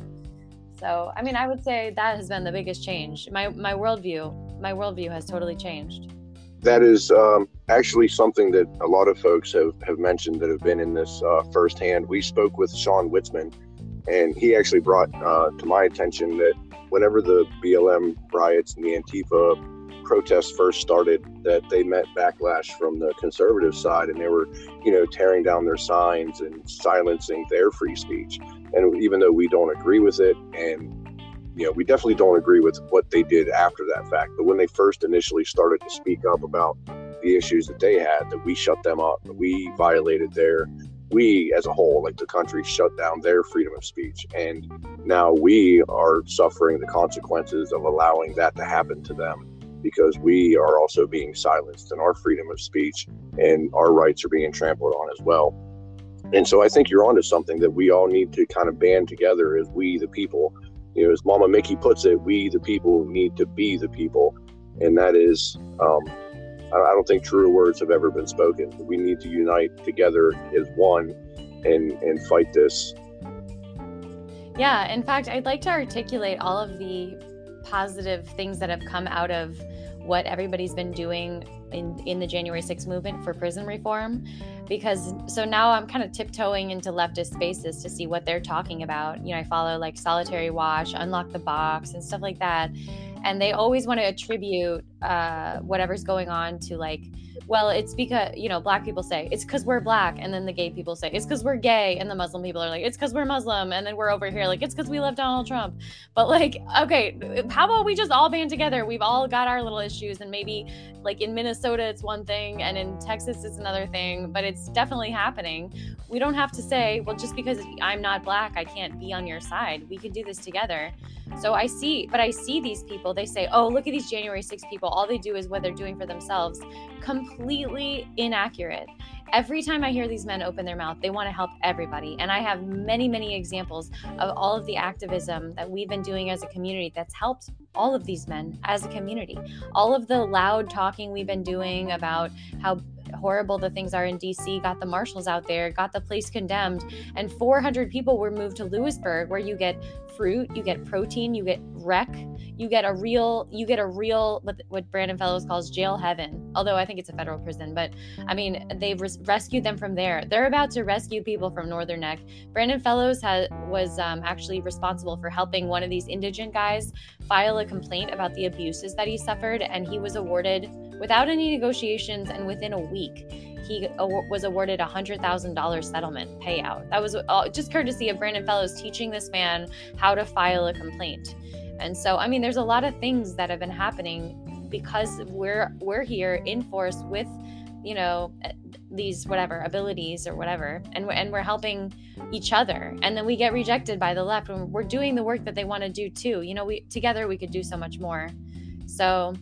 So, I mean, I would say that has been the biggest change. My, my worldview, my worldview has totally changed. That is um, actually something that a lot of folks have, have mentioned that have been in this uh, firsthand. We spoke with Sean Witzman, and he actually brought uh, to my attention that whenever the BLM riots and the Antifa protests first started that they met backlash from the conservative side and they were you know tearing down their signs and silencing their free speech. And even though we don't agree with it and you know we definitely don't agree with what they did after that fact but when they first initially started to speak up about the issues that they had that we shut them up that we violated their we as a whole like the country shut down their freedom of speech. And now we are suffering the consequences of allowing that to happen to them because we are also being silenced and our freedom of speech and our rights are being trampled on as well. And so I think you're onto something that we all need to kind of band together as we, the people. You know, as Mama Micki puts it, we, the people, need to be the people. And that is, um, I don't think truer words have ever been spoken. We need to unite together as one and, and fight this. Yeah, in fact, I'd like to articulate all of the positive things that have come out of what everybody's been doing in, in the January 6th movement for prison reform. Because so now I'm kind of tiptoeing into leftist spaces to see what they're talking about. You know, I follow like Solitary Watch, Unlock the Box, and stuff like that. And they always want to attribute uh, whatever's going on to like well, it's because, you know, black people say it's because we're black. And then the gay people say it's because we're gay. And the Muslim people are like, it's because we're Muslim. And then we're over here like, it's because we love Donald Trump. But like, okay, how about we just all band together? We've all got our little issues. And maybe like in Minnesota, it's one thing. And in Texas, it's another thing. But it's definitely happening. We don't have to say, well, just because I'm not black, I can't be on your side. We could do this together. So I see, but I see these people, they say, oh, look at these January 6 people. All they do is what they're doing for themselves. Completely inaccurate. Every time I hear these men open their mouth, they want to help everybody. And I have many, many examples of all of the activism that we've been doing as a community that's helped all of these men as a community. All of the loud talking we've been doing about how horrible the things are in DC, got the marshals out there, got the place condemned, and 400 people were moved to Lewisburg, where you get fruit, you get protein, you get rec, you get a real, you get a real what, what Brandon Fellows calls jail heaven. Although I think it's a federal prison, but I mean they've res- rescued them from there. They're about to rescue people from Northern Neck. Brandon Fellows has was um, actually responsible for helping one of these indigent guys file a complaint about the abuses that he suffered, and he was awarded without any negotiations and within a week he was awarded a hundred thousand dollars settlement payout. That was uh, just courtesy of Brandon Fellows teaching this man how to file a complaint. And so, I mean, there's a lot of things that have been happening because we're we're here in force with, you know, eh, these whatever abilities or whatever, and we're, and we're helping each other. And then we get rejected by the left when we're doing the work that they want to do too. You know, we together we could do so much more. So,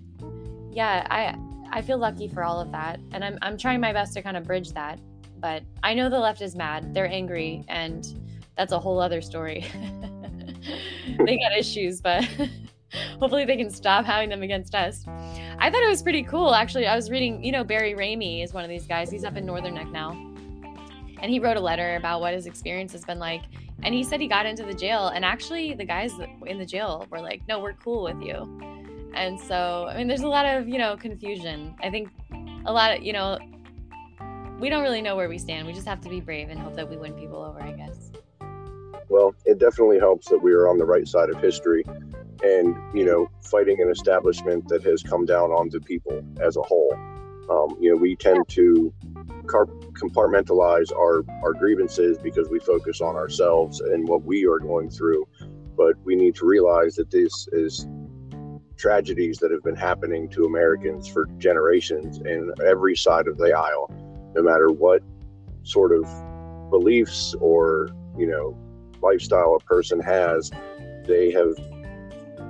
yeah, I I feel lucky for all of that, and I'm I'm trying my best to kind of bridge that. But I know the left is mad; they're angry, and that's a whole other story. they got issues, but hopefully they can stop having them against us. I thought it was pretty cool, actually. I was reading, you know, Barry Ramey is one of these guys. He's up in Northern Neck now, and he wrote a letter about what his experience has been like. And he said he got into the jail, and actually, the guys in the jail were like, "No, we're cool with you." And so, I mean, there's a lot of, you know, confusion. I think a lot of, you know, we don't really know where we stand. We just have to be brave and hope that we win people over, I guess. Well, it definitely helps that we are on the right side of history and, you know, fighting an establishment that has come down onto people as a whole. Um, you know, we tend to compartmentalize our, our grievances because we focus on ourselves and what we are going through. But we need to realize that this is tragedies that have been happening to Americans for generations in every side of the aisle, no matter what sort of beliefs or, you know, lifestyle a person has, they have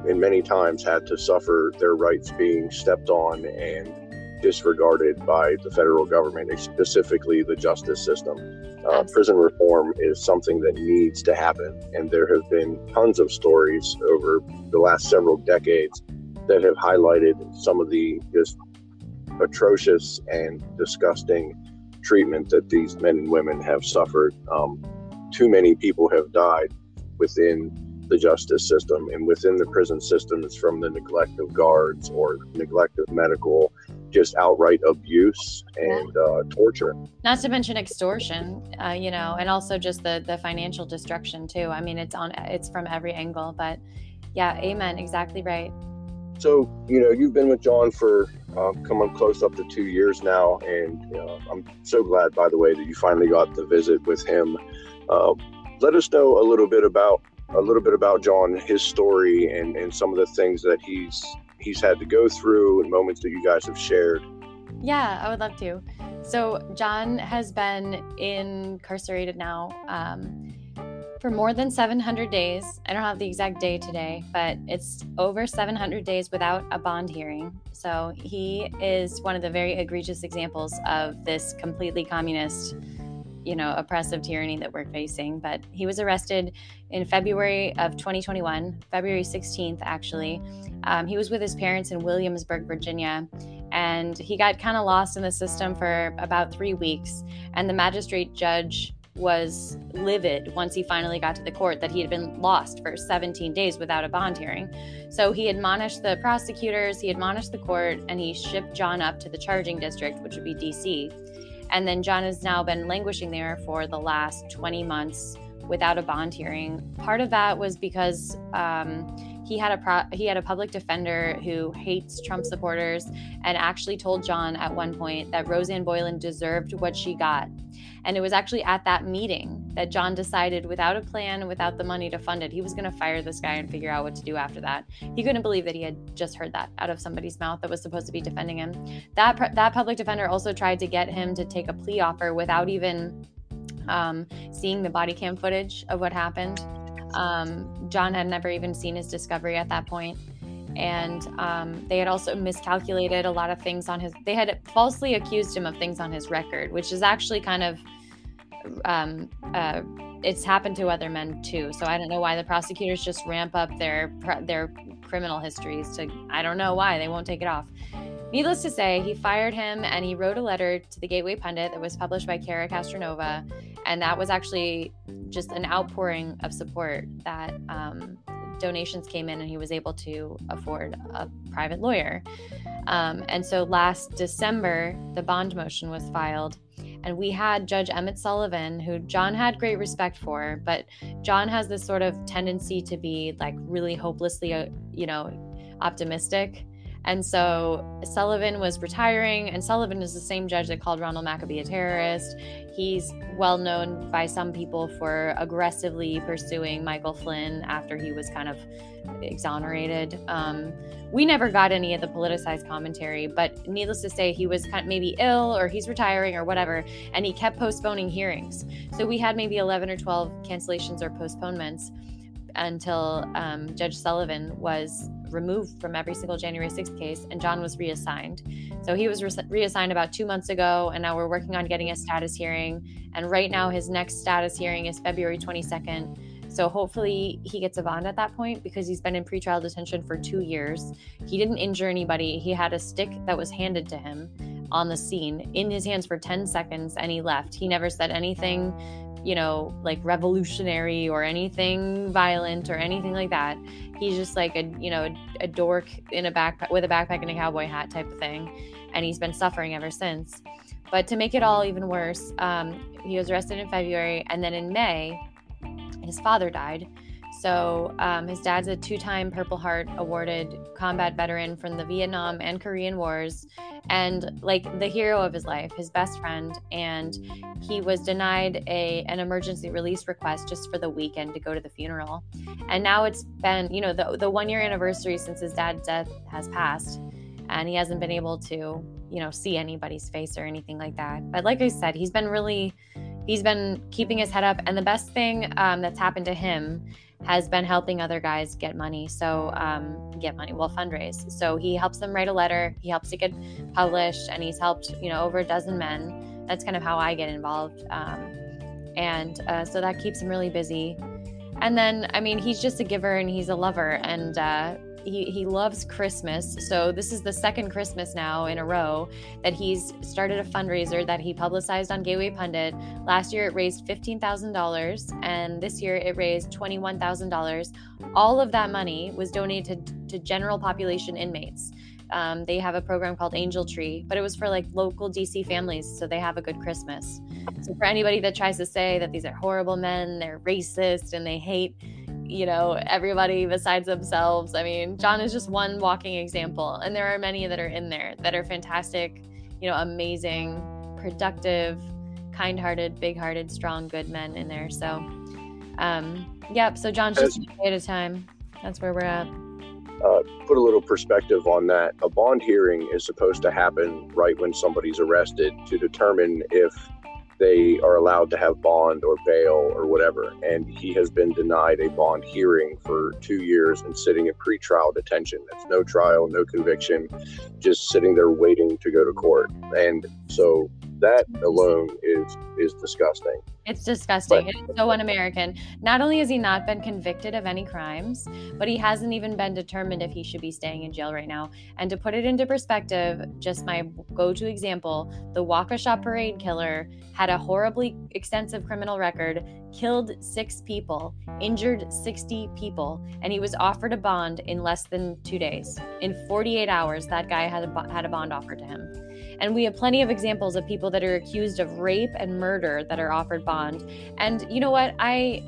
in many times had to suffer their rights being stepped on and disregarded by the federal government, specifically the justice system. Uh, prison reform is something that needs to happen, and there have been tons of stories over the last several decades that have highlighted some of the just atrocious and disgusting treatment that these men and women have suffered. Um, too many people have died within the justice system and within the prison system it's from the neglect of guards or neglect of medical just outright abuse and uh, torture Not to mention extortion, uh, you know, and also just the the financial destruction too. I mean, it's on it's from every angle, but yeah, amen, exactly right. So you know you've been with john for uh, coming close up to two years now and uh, i'm so glad by the way that you finally got the visit with him uh, let us know a little bit about a little bit about john his story and and some of the things that he's he's had to go through and moments that you guys have shared Yeah, I would love to. So John has been incarcerated now um, for more than 700 days. I don't have the exact day today, but it's over 700 days without a bond hearing. So he is one of the very egregious examples of this completely communist, you know, oppressive tyranny that we're facing. But he was arrested in February of 2021, February 16th, actually. Um, he was with his parents in Williamsburg, Virginia and he got kind of lost in the system for about three weeks. And the magistrate judge was livid once he finally got to the court that he had been lost for 17 days without a bond hearing. So he admonished the prosecutors, he admonished the court, and he shipped John up to the charging district, which would be DC. And then John has now been languishing there for the last 20 months without a bond hearing. Part of that was because um, he had a pro- he had a public defender who hates Trump supporters and actually told John at one point that Rosanne Boyland deserved what she got. And it was actually at that meeting that John decided, without a plan, without the money to fund it, he was going to fire this guy and figure out what to do after that. He couldn't believe that he had just heard that out of somebody's mouth that was supposed to be defending him. That that public defender also tried to get him to take a plea offer without even um, seeing the body cam footage of what happened. Um, John had never even seen his discovery at that point. And um, they had also miscalculated a lot of things on his, they had falsely accused him of things on his record, which is actually kind of, um, uh, it's happened to other men too. So I don't know why the prosecutors just ramp up their their criminal histories to I don't know why they won't take it off. Needless to say, he fired him and he wrote a letter to the Gateway Pundit that was published by Cara Castronuova. And that was actually just an outpouring of support that um, donations came in and he was able to afford a private lawyer. Um, and so last December, the bond motion was filed. And we had Judge Emmet Sullivan, who John had great respect for, but John has this sort of tendency to be like really hopelessly, uh, you know, optimistic. And so Sullivan was retiring, and Sullivan is the same judge that called Ronald McAbee a terrorist. He's well known by some people for aggressively pursuing Michael Flynn after he was kind of exonerated. Um, we never got any of the politicized commentary, but needless to say, he was kind of maybe ill or he's retiring or whatever, and he kept postponing hearings. So we had maybe 11 or 12 cancellations or postponements until um, Judge Sullivan was removed from every single January 6th case, and John was reassigned. So he was re- reassigned about two months ago, and now we're working on getting a status hearing. And right now, his next status hearing is February 22nd. So hopefully he gets a bond at that point because he's been in pretrial detention for two years. He didn't injure anybody. He had a stick that was handed to him on the scene in his hands for 10 seconds and he left. He never said anything, you know, like revolutionary or anything violent or anything like that. He's just like a, you know, a, a dork in a backpack with a backpack and a cowboy hat type of thing. And he's been suffering ever since. But to make it all even worse, um, he was arrested in February and then in May, his father died. So um, his dad's a two-time Purple Heart awarded combat veteran from the Vietnam and Korean Wars, and like the hero of his life, his best friend. And he was denied a an emergency release request just for the weekend to go to the funeral. And now it's been, you know, the the one year anniversary since his dad's death has passed, and he hasn't been able to, you know, see anybody's face or anything like that. But like I said, he's been really he's been keeping his head up and the best thing um, that's happened to him has been helping other guys get money. So um, get money well fundraise. So he helps them write a letter. He helps it get published and he's helped you know over a dozen men. That's kind of how i get involved. Um, and uh, so that keeps him really busy. And then i mean he's just a giver and he's a lover. And uh, he, he loves Christmas. So this is the second Christmas now in a row that he's started a fundraiser that he publicized on Gateway Pundit. Last year it raised $15,000 and this year it raised $21,000. All of that money was donated to general population inmates. Um, they have a program called Angel Tree, but it was for like local DC families, so they have a good Christmas. So for anybody that tries to say that these are horrible men, they're racist, and they hate you know, everybody besides themselves. I mean, John is just one walking example. And there are many that are in there that are fantastic, you know, amazing, productive, kind hearted, big hearted, strong, good men in there. So, um, yep. So, John's just a day at a time. That's where we're at. Uh, put a little perspective on that. A bond hearing is supposed to happen right when somebody's arrested to determine if they are allowed to have bond or bail or whatever. And he has been denied a bond hearing for two years and sitting in pretrial detention. That's no trial, no conviction, just sitting there waiting to go to court. And so that alone is is disgusting. It's disgusting. It's so un American. Not only has he not been convicted of any crimes, but he hasn't even been determined if he should be staying in jail right now. And to put it into perspective, just my go to example the Waukesha parade killer had a horribly extensive criminal record, killed six people, injured 60 people, and he was offered a bond in less than two days. In 48 hours, that guy had a, had a bond offered to him. And we have plenty of examples of people that are accused of rape and murder that are offered bond. And you know what? I,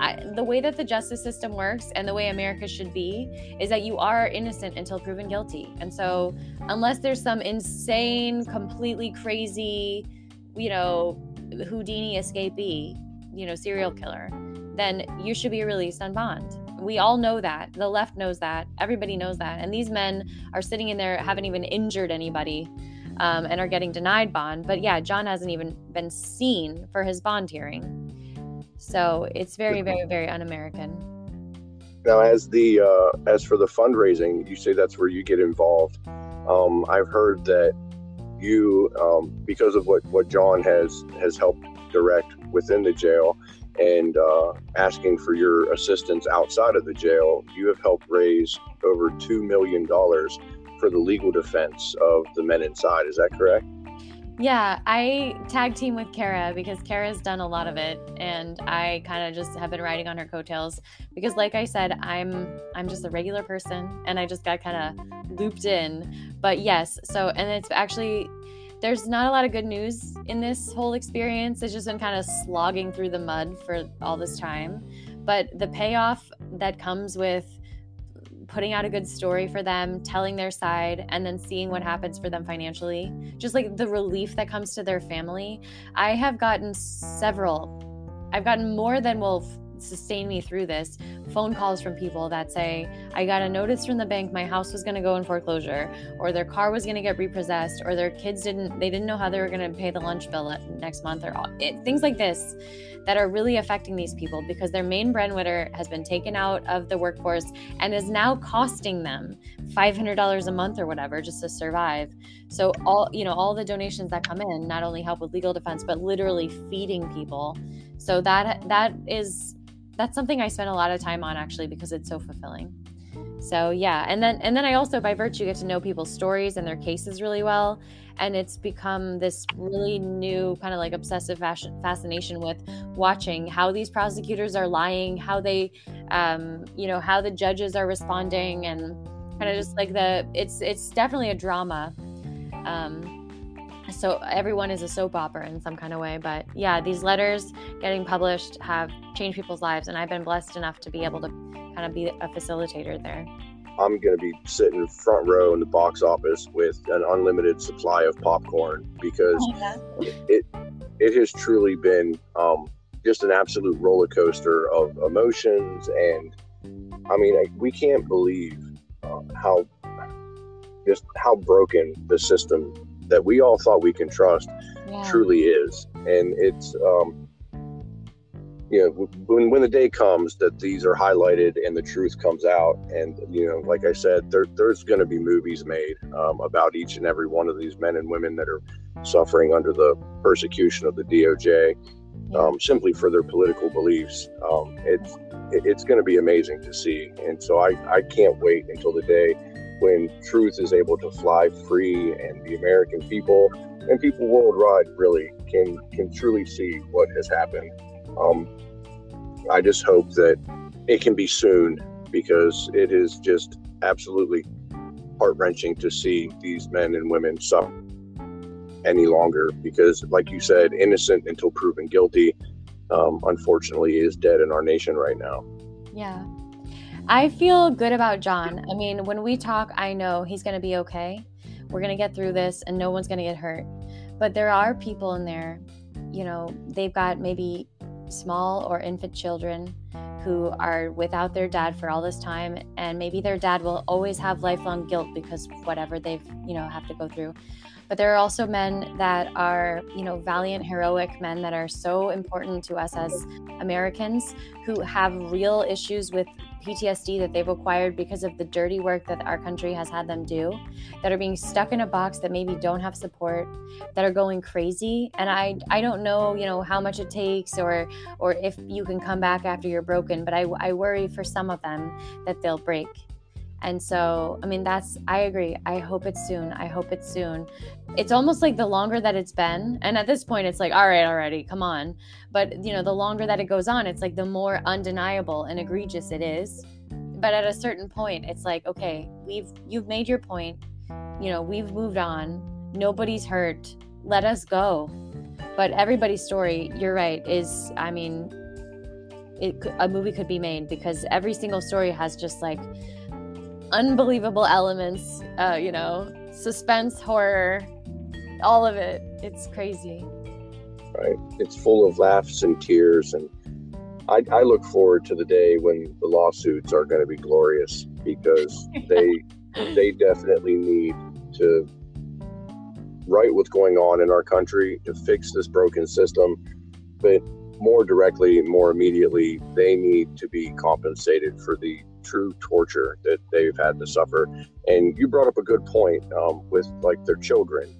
I, the way that the justice system works and the way America should be is that you are innocent until proven guilty. And so, unless there's some insane, completely crazy, you know, Houdini escapee, you know, serial killer, then you should be released on bond. We all know that. The left knows that. Everybody knows that. And these men are sitting in there, haven't even injured anybody um, and are getting denied bond. But yeah, John hasn't even been seen for his bond hearing. So it's very, very, very un American. Now, as the uh, as for the fundraising, you say that's where you get involved. Um, I've heard that you, um, because of what what John has has helped direct within the jail, and uh, asking for your assistance outside of the jail, you have helped raise over two million dollars for the legal defense of the men inside. Is that correct? Yeah, I tag team with Cara because Cara's done a lot of it, and I kind of just have been riding on her coattails because, like I said, I'm I'm just a regular person, and I just got kind of looped in. But yes, so and it's actually there's not a lot of good news in this whole experience. It's just been kind of slogging through the mud for all this time, but the payoff that comes with putting out a good story for them, telling their side, and then seeing what happens for them financially. Just like the relief that comes to their family. I have gotten several, I've gotten more than will sustain me through this. Phone calls from people that say i got a notice from the bank my house was going to go in foreclosure or their car was going to get repossessed or their kids didn't they didn't know how they were going to pay the lunch bill next month or it, things like this that are really affecting these people because their main breadwinner has been taken out of the workforce and is now costing them $500 a month or whatever just to survive. So all you know all the donations that come in not only help with legal defense but literally feeding people. So that that is that's something i spend a lot of time on actually because it's so fulfilling. So yeah and then and then i also by virtue get to know people's stories and their cases really well and it's become this really new kind of like obsessive fashion, fascination with watching how these prosecutors are lying how they um, you know how the judges are responding and kind of just like the it's it's definitely a drama. Um, so everyone is a soap opera in some kind of way but yeah these letters getting published have changed people's lives and i've been blessed enough to be able to kind of be a facilitator there. I'm going to be sitting front row in the box office with an unlimited supply of popcorn because it it has truly been um, just an absolute roller coaster of emotions and I mean I, we can't believe uh, how just how broken the system that we all thought we can trust yeah. truly is. And it's um, you know when when the day comes that these are highlighted and the truth comes out and you know like i said there, there's going to be movies made um, about each and every one of these men and women that are suffering under the persecution of the doj um, simply for their political beliefs. Um, it's it's going to be amazing to see. And so I, I can't wait until the day when truth is able to fly free and the american people and people worldwide really can can truly see what has happened um, I just hope that it can be soon because it is just absolutely heart wrenching to see these men and women suffer any longer. Because, like you said, innocent until proven guilty, um, unfortunately, is dead in our nation right now. Yeah. I feel good about John. I mean, when we talk, I know he's going to be okay. We're going to get through this and no one's going to get hurt. But there are people in there, you know, they've got maybe small or infant children who are without their dad for all this time and maybe their dad will always have lifelong guilt because whatever they've you know have to go through but there are also men that are you know valiant heroic men that are so important to us as americans who have real issues with PTSD that they've acquired because of the dirty work that our country has had them do, that are being stuck in a box that maybe don't have support, that are going crazy. And I I don't know, you know, how much it takes or or if you can come back after you're broken, but I I worry for some of them that they'll break. And so, I mean, that's, I agree. I hope it's soon. I hope it's soon. It's almost like the longer that it's been, and at this point, it's like, all right, already, come on. But, you know, the longer that it goes on, it's like the more undeniable and egregious it is. But at a certain point, it's like, okay, we've, you've made your point. You know, we've moved on. Nobody's hurt. Let us go. But everybody's story, you're right, is, I mean, it, a movie could be made because every single story has just like, unbelievable elements, uh, you know, suspense, horror, all of it. It's crazy. Right. It's full of laughs and tears. And I, I look forward to the day when the lawsuits are going to be glorious because they they definitely need to right what's going on in our country to fix this broken system. But more directly, more immediately, they need to be compensated for the true torture that they've had to suffer. And you brought up a good point um, with like their children.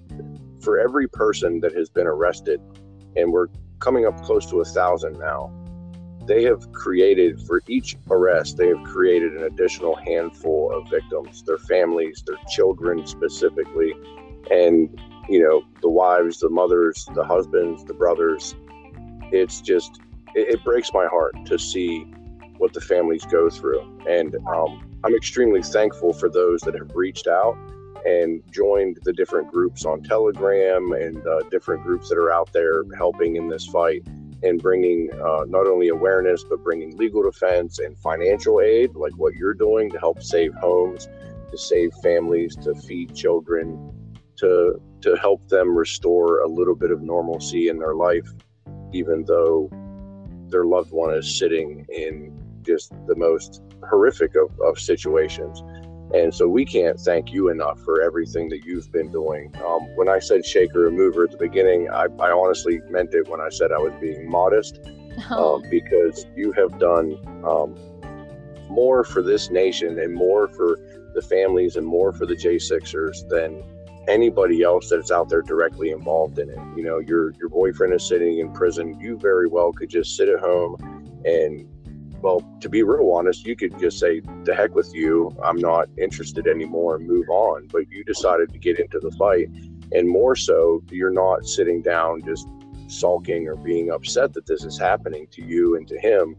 For every person that has been arrested, and we're coming up close to a thousand now, they have created for each arrest, they have created an additional handful of victims, their families, their children specifically, and you know, the wives, the mothers, the husbands, the brothers. It's just, it, it breaks my heart to see what the families go through. And um, I'm extremely thankful for those that have reached out and joined the different groups on Telegram and uh, different groups that are out there helping in this fight and bringing uh, not only awareness, but bringing legal defense and financial aid, like what you're doing to help save homes, to save families, to feed children, to to help them restore a little bit of normalcy in their life, even though their loved one is sitting in just the most horrific of, of situations. And so we can't thank you enough for everything that you've been doing. Um, when I said shaker and mover at the beginning, I, I honestly meant it when I said I was being modest Oh, um, because you have done um, more for this nation and more for the families and more for the J6ers than anybody else that's out there directly involved in it. You know, your your boyfriend is sitting in prison. You very well could just sit at home and well, to be real honest, you could just say, "The heck with you! I'm not interested anymore," and move on. But you decided to get into the fight, and more so, you're not sitting down just sulking or being upset that this is happening to you and to him.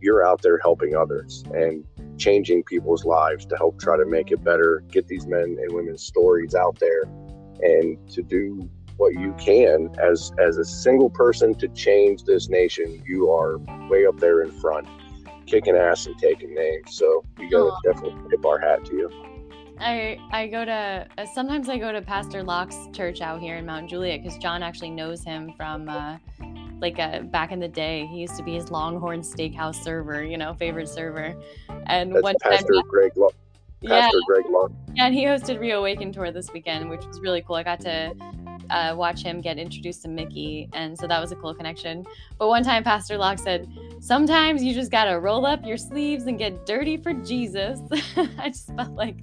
You're out there helping others and changing people's lives to help try to make it better, get these men and women's stories out there, and to do what you can as as a single person to change this nation. You are way up there in front, kicking ass and taking names. So we gotta definitely tip our hat to you. I I go to uh, sometimes I go to Pastor Locke's church out here in Mount Juliet because John actually knows him from uh, like uh, back in the day. He used to be his Longhorn Steakhouse server, you know, favorite server. And That's one time, Pastor Greg. Lo- yeah, Pastor Greg Locke. yeah, and he hosted Reawaken tour this weekend, which was really cool. I got to uh, watch him get introduced to Micki, and so that was a cool connection. But one time, Pastor Locke said, "Sometimes you just gotta roll up your sleeves and get dirty for Jesus." I just felt like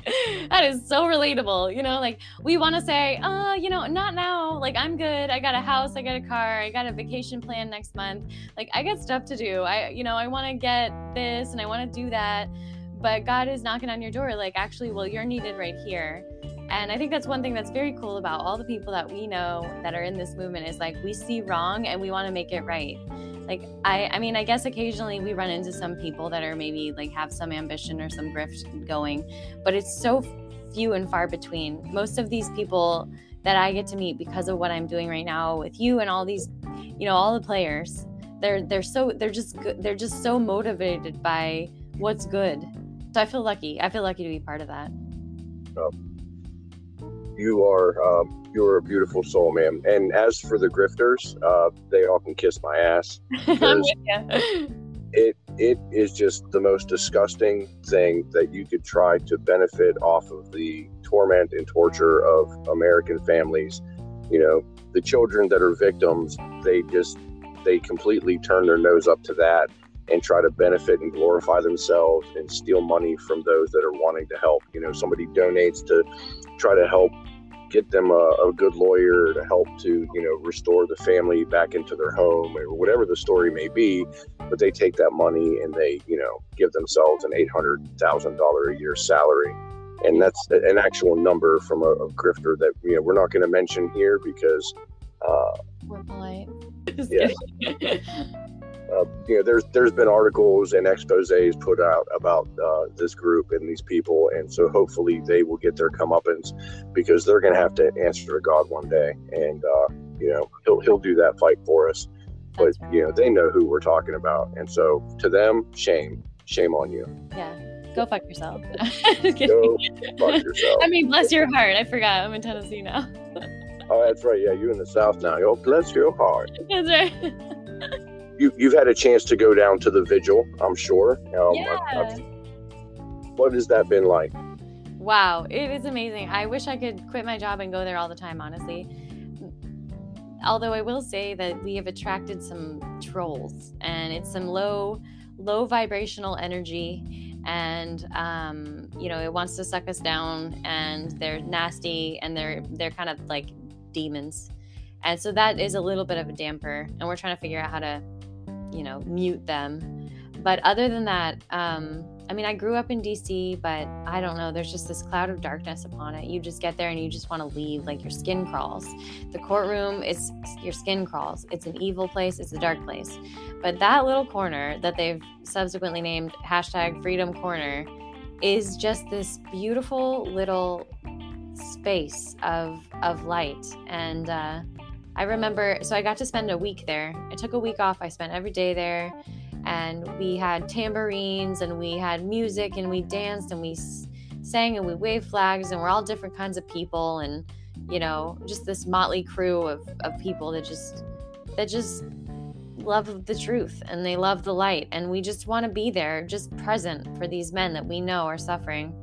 that is so relatable. You know, like we want to say, "Uh, you know, not now. Like I'm good. I got a house. I got a car. I got a vacation plan next month. Like I got stuff to do. I, you know, I want to get this and I want to do that." But God is knocking on your door, like, actually, well, you're needed right here. And I think that's one thing that's very cool about all the people that we know that are in this movement is like we see wrong and we want to make it right. Like I I mean I guess occasionally we run into some people that are maybe like have some ambition or some grift going, but it's so few and far between. Most of these people that I get to meet because of what I'm doing right now with you and all these you know all the players they're they're so they're just good they're just so motivated by what's good. So I feel lucky. I feel lucky to be part of that. You are um, you're a beautiful soul, ma'am. And as for the grifters, uh, they often kiss my ass. You. it it is just the most disgusting thing that you could try to benefit off of the torment and torture of American families. You know, the children that are victims, they just they completely turn their nose up to that and try to benefit and glorify themselves and steal money from those that are wanting to help. You know, somebody donates to try to help get them a, a good lawyer to help to, you know, restore the family back into their home or whatever the story may be but they take that money and they you know give themselves an eight hundred thousand dollar a year salary and that's an actual number from a, a grifter that you know we're not going to mention here because uh, We're polite. Yeah. uh, you know there's there's been articles and exposés put out about uh, this group and these people and so hopefully they will get their comeuppance because they're going to have to answer to God one day and uh, you know he'll he'll do that fight for us but right. you know they know who we're talking about and so to them shame shame on you Yeah. Go fuck yourself. Go fuck yourself I mean, bless your heart. I forgot. I'm in Tennessee now. oh that's right yeah you're in the south now oh bless your heart That's right. you, you've had a chance to go down to the vigil i'm sure um, Yeah. I've- I've- what has that been like Wow, it is amazing. I wish I could quit my job and go there all the time, honestly. Although I will say that we have attracted some trolls, and it's some low, low vibrational energy, and um, you know it wants to suck us down, and they're nasty, and they're they're kind of like demons, and so that is a little bit of a damper, and we're trying to figure out how to, you know, mute them. But other than that, um, I mean, I grew up in DC, but I don't know. There's just this cloud of darkness upon it. You just get there and you just want to leave. Like your skin crawls. The courtroom is your skin crawls. It's an evil place. It's a dark place. But that little corner that they've subsequently named hashtag Freedom Corner is just this beautiful little space of of light. And uh, I remember, so I got to spend a week there. I took a week off. I spent every day there and we had tambourines and we had music and we danced and we sang and we waved flags and we're all different kinds of people and you know just this motley crew of, of people that just that just love the truth and they love the light and we just want to be there just present for these men that we know are suffering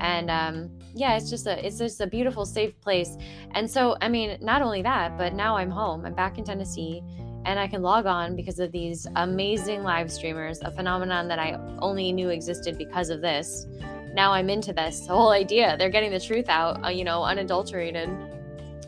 and um, yeah it's just a it's just a beautiful safe place. And so i mean not only that but now i'm home. I'm back in tennessee and i can log on because of these amazing live streamers a phenomenon that i only knew existed because of this. Now i'm into this whole idea. They're getting the truth out uh, you know unadulterated.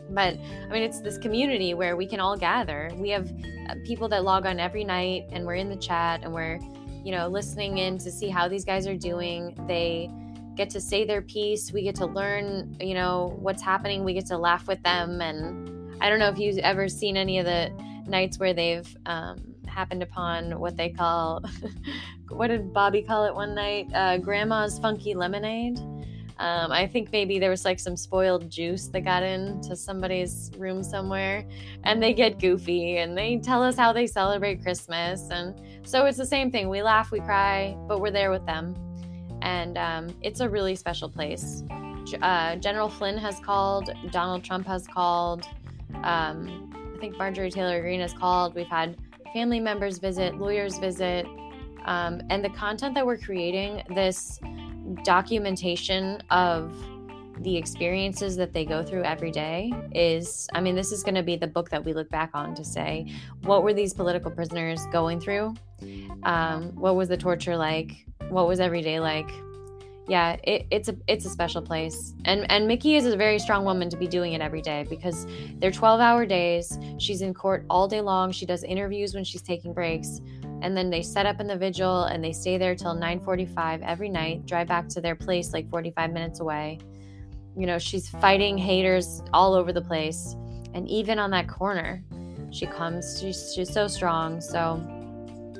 But i mean it's this community where we can all gather. We have uh, people that log on every night and we're in the chat and we're you know listening in to see how these guys are doing. They get to say their piece we get to learn you know what's happening we get to laugh with them and i don't know if you've ever seen any of the nights where they've um, happened upon what they call what did bobby call it one night uh, grandma's funky lemonade um, I think maybe there was like some spoiled juice that got into somebody's room somewhere, and they get goofy and they tell us how they celebrate Christmas. And so it's the same thing. We laugh, we cry, but we're there with them. And um, it's a really special place. Uh, General Flynn has called, Donald Trump has called, um, I think Marjorie Taylor Greene has called. We've had family members visit, lawyers visit. Um, and the content that we're creating, this documentation of the experiences that they go through every day is i mean this is going to be the book that we look back on to say what were these political prisoners going through um, what was the torture like what was every day like. Yeah it, it's a it's a special place. And and micki is a very strong woman to be doing it every day because they're 12 hour days. She's in court all day long. She does interviews when she's taking breaks. And then they set up in the vigil and they stay there till 9:45 every night drive back to their place like 45 minutes away. You know she's fighting haters all over the place. And even on that corner she comes she's, she's so strong. So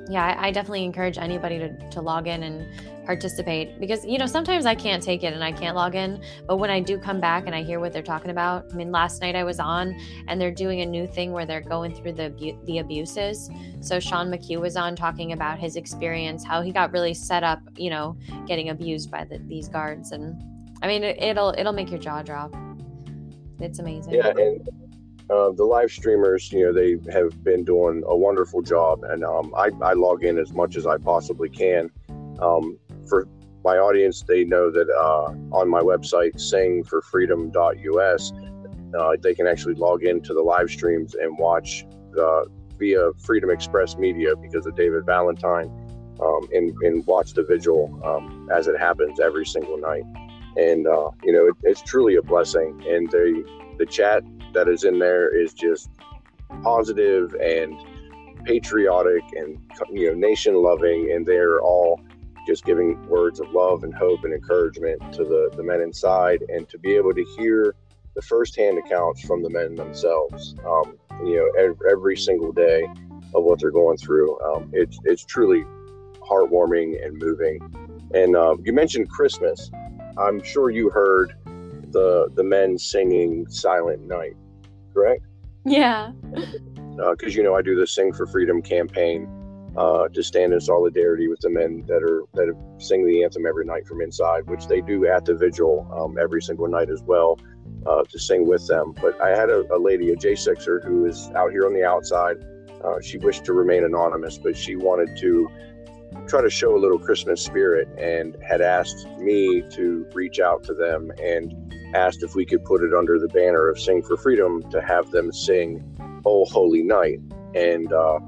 yeah I, I definitely encourage anybody to, to log in and participate because you know sometimes i can't take it and i can't log in but when i do come back and i hear what they're talking about i mean last night i was on and they're doing a new thing where they're going through the the abuses. So sean mchugh was on talking about his experience how he got really set up you know getting abused by the, these guards. And i mean it, it'll it'll make your jaw drop. It's amazing. Yeah, and uh, the live streamers, you know, they have been doing a wonderful job, and um, I, I log in as much as I possibly can. Um, for my audience, they know that uh, on my website, singforfreedom.us, uh, they can actually log into the live streams and watch uh, via Freedom Express Media because of David Valentine, um, and, and watch the vigil um, as it happens every single night. And uh, you know, it, it's truly a blessing. And the the chat that is in there is just positive and patriotic and you know nation loving and they're all just giving words of love and hope and encouragement to the, the men inside and to be able to hear the firsthand accounts from the men themselves um, you know every, every single day of what they're going through. Um, it's, it's truly heartwarming and moving. And uh, you mentioned christmas. I'm sure you heard the the men singing silent night correct yeah because you know I do the Sing for Freedom campaign uh, to stand in solidarity with the men that are that sing the anthem every night from inside, which they do at the vigil um, every single night as well uh, to sing with them. But I had a, a lady, a J6er, who is out here on the outside. Uh, she wished to remain anonymous, but she wanted to try to show a little Christmas spirit and had asked me to reach out to them and asked if we could put it under the banner of Sing for Freedom to have them sing Oh Holy Night. And uh,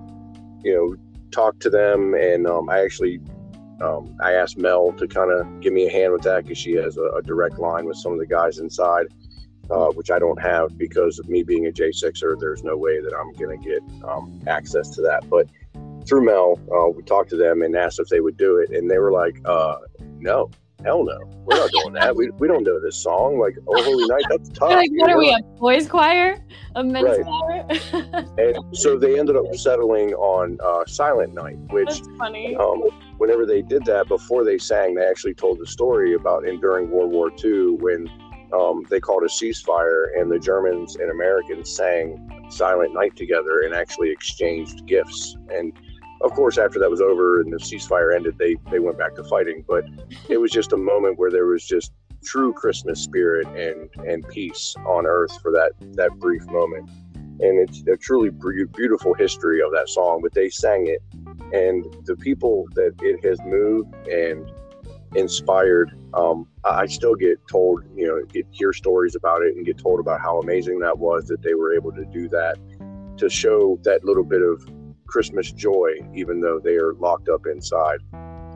you know talk to them and um, I actually um, I asked Mel to kind of give me a hand with that because she has a, a direct line with some of the guys inside uh, which I don't have because of me being a J6er there's no way that I'm gonna get um, access to that. But through Mel uh, we talked to them and asked if they would do it and they were like uh, no hell no. We're not doing that. We, we don't know this song. Like Oh Holy Night that's tough. like what are we a boys choir? A men's Right. choir? And so they ended up settling on uh, Silent Night, which that's funny. um, whenever they did that, before they sang, they actually told the story about in during World War II when um, they called a ceasefire and the Germans and Americans sang Silent Night together and actually exchanged gifts. And of course, after that was over and the ceasefire ended, they they went back to fighting. But it was just a moment where there was just true Christmas spirit and and peace on earth for that that brief moment. and it's a truly beautiful history of that song. But they sang it, and the people that it has moved and inspired. Um, I still get told, you know, get hear stories about it and get told about how amazing that was that they were able to do that to show that little bit of Christmas joy, even though they are locked up inside.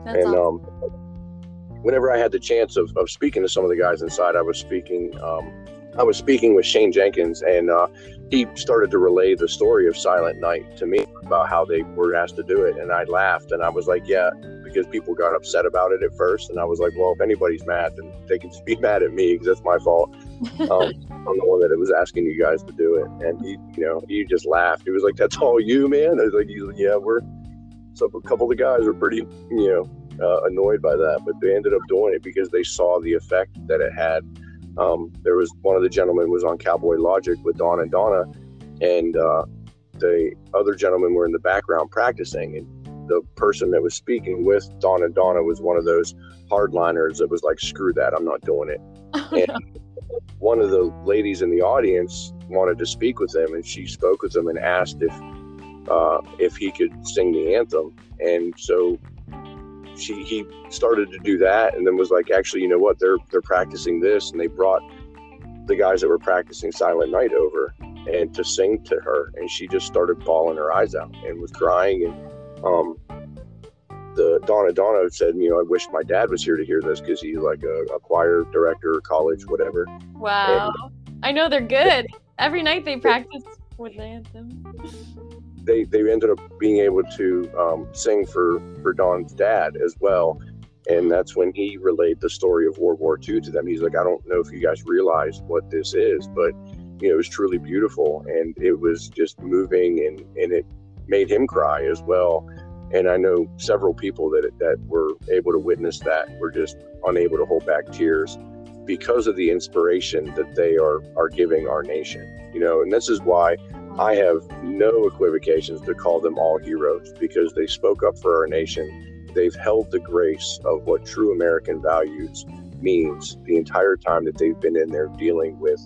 That's and awesome. um, whenever I had the chance of, of speaking to some of the guys inside, I was speaking. Um, I was speaking with Shane Jenkins, and uh, he started to relay the story of Silent Night to me about how they were asked to do it, and I laughed, and I was like, "Yeah," because people got upset about it at first, and I was like, "Well, if anybody's mad, then they can just be mad at me because that's my fault." Um, I'm the one that was asking you guys to do it, and he, you know, he just laughed. He was like, "That's all you, man." I was like, "Yeah, we're." So a couple of the guys were pretty, you know, uh, annoyed by that, but they ended up doing it because they saw the effect that it had. Um, there was one of the gentlemen was on Cowboy Logic with Don and Donna, and uh, the other gentlemen were in the background practicing. And the person that was speaking with Don and Donna was one of those hardliners that was like, "Screw that, I'm not doing it." And one of the ladies in the audience wanted to speak with him, and she spoke with him and asked if uh, if he could sing the anthem. And so she he started to do that, and then was like, actually, you know what? They're they're practicing this, and they brought the guys that were practicing Silent Night over and to sing to her, and she just started bawling her eyes out and was crying. And um, the Donna Donna said, you know, I wish my dad was here to hear this because he's like a, a choir director, college, whatever. Wow. I know they're good. Every night they practice with the anthem. they they ended up being able to um, sing for for Don's dad as well, and that's when he relayed the story of World War II to them. He's like, I don't know if you guys realize what this is, but you know, it was truly beautiful, and it was just moving, and and it made him cry as well. And I know several people that that were able to witness that were just unable to hold back tears because of the inspiration that they are are giving our nation. You know, and this is why I have no equivocations to call them all heroes because they spoke up for our nation. They've held the grace of what true American values means the entire time that they've been in there dealing with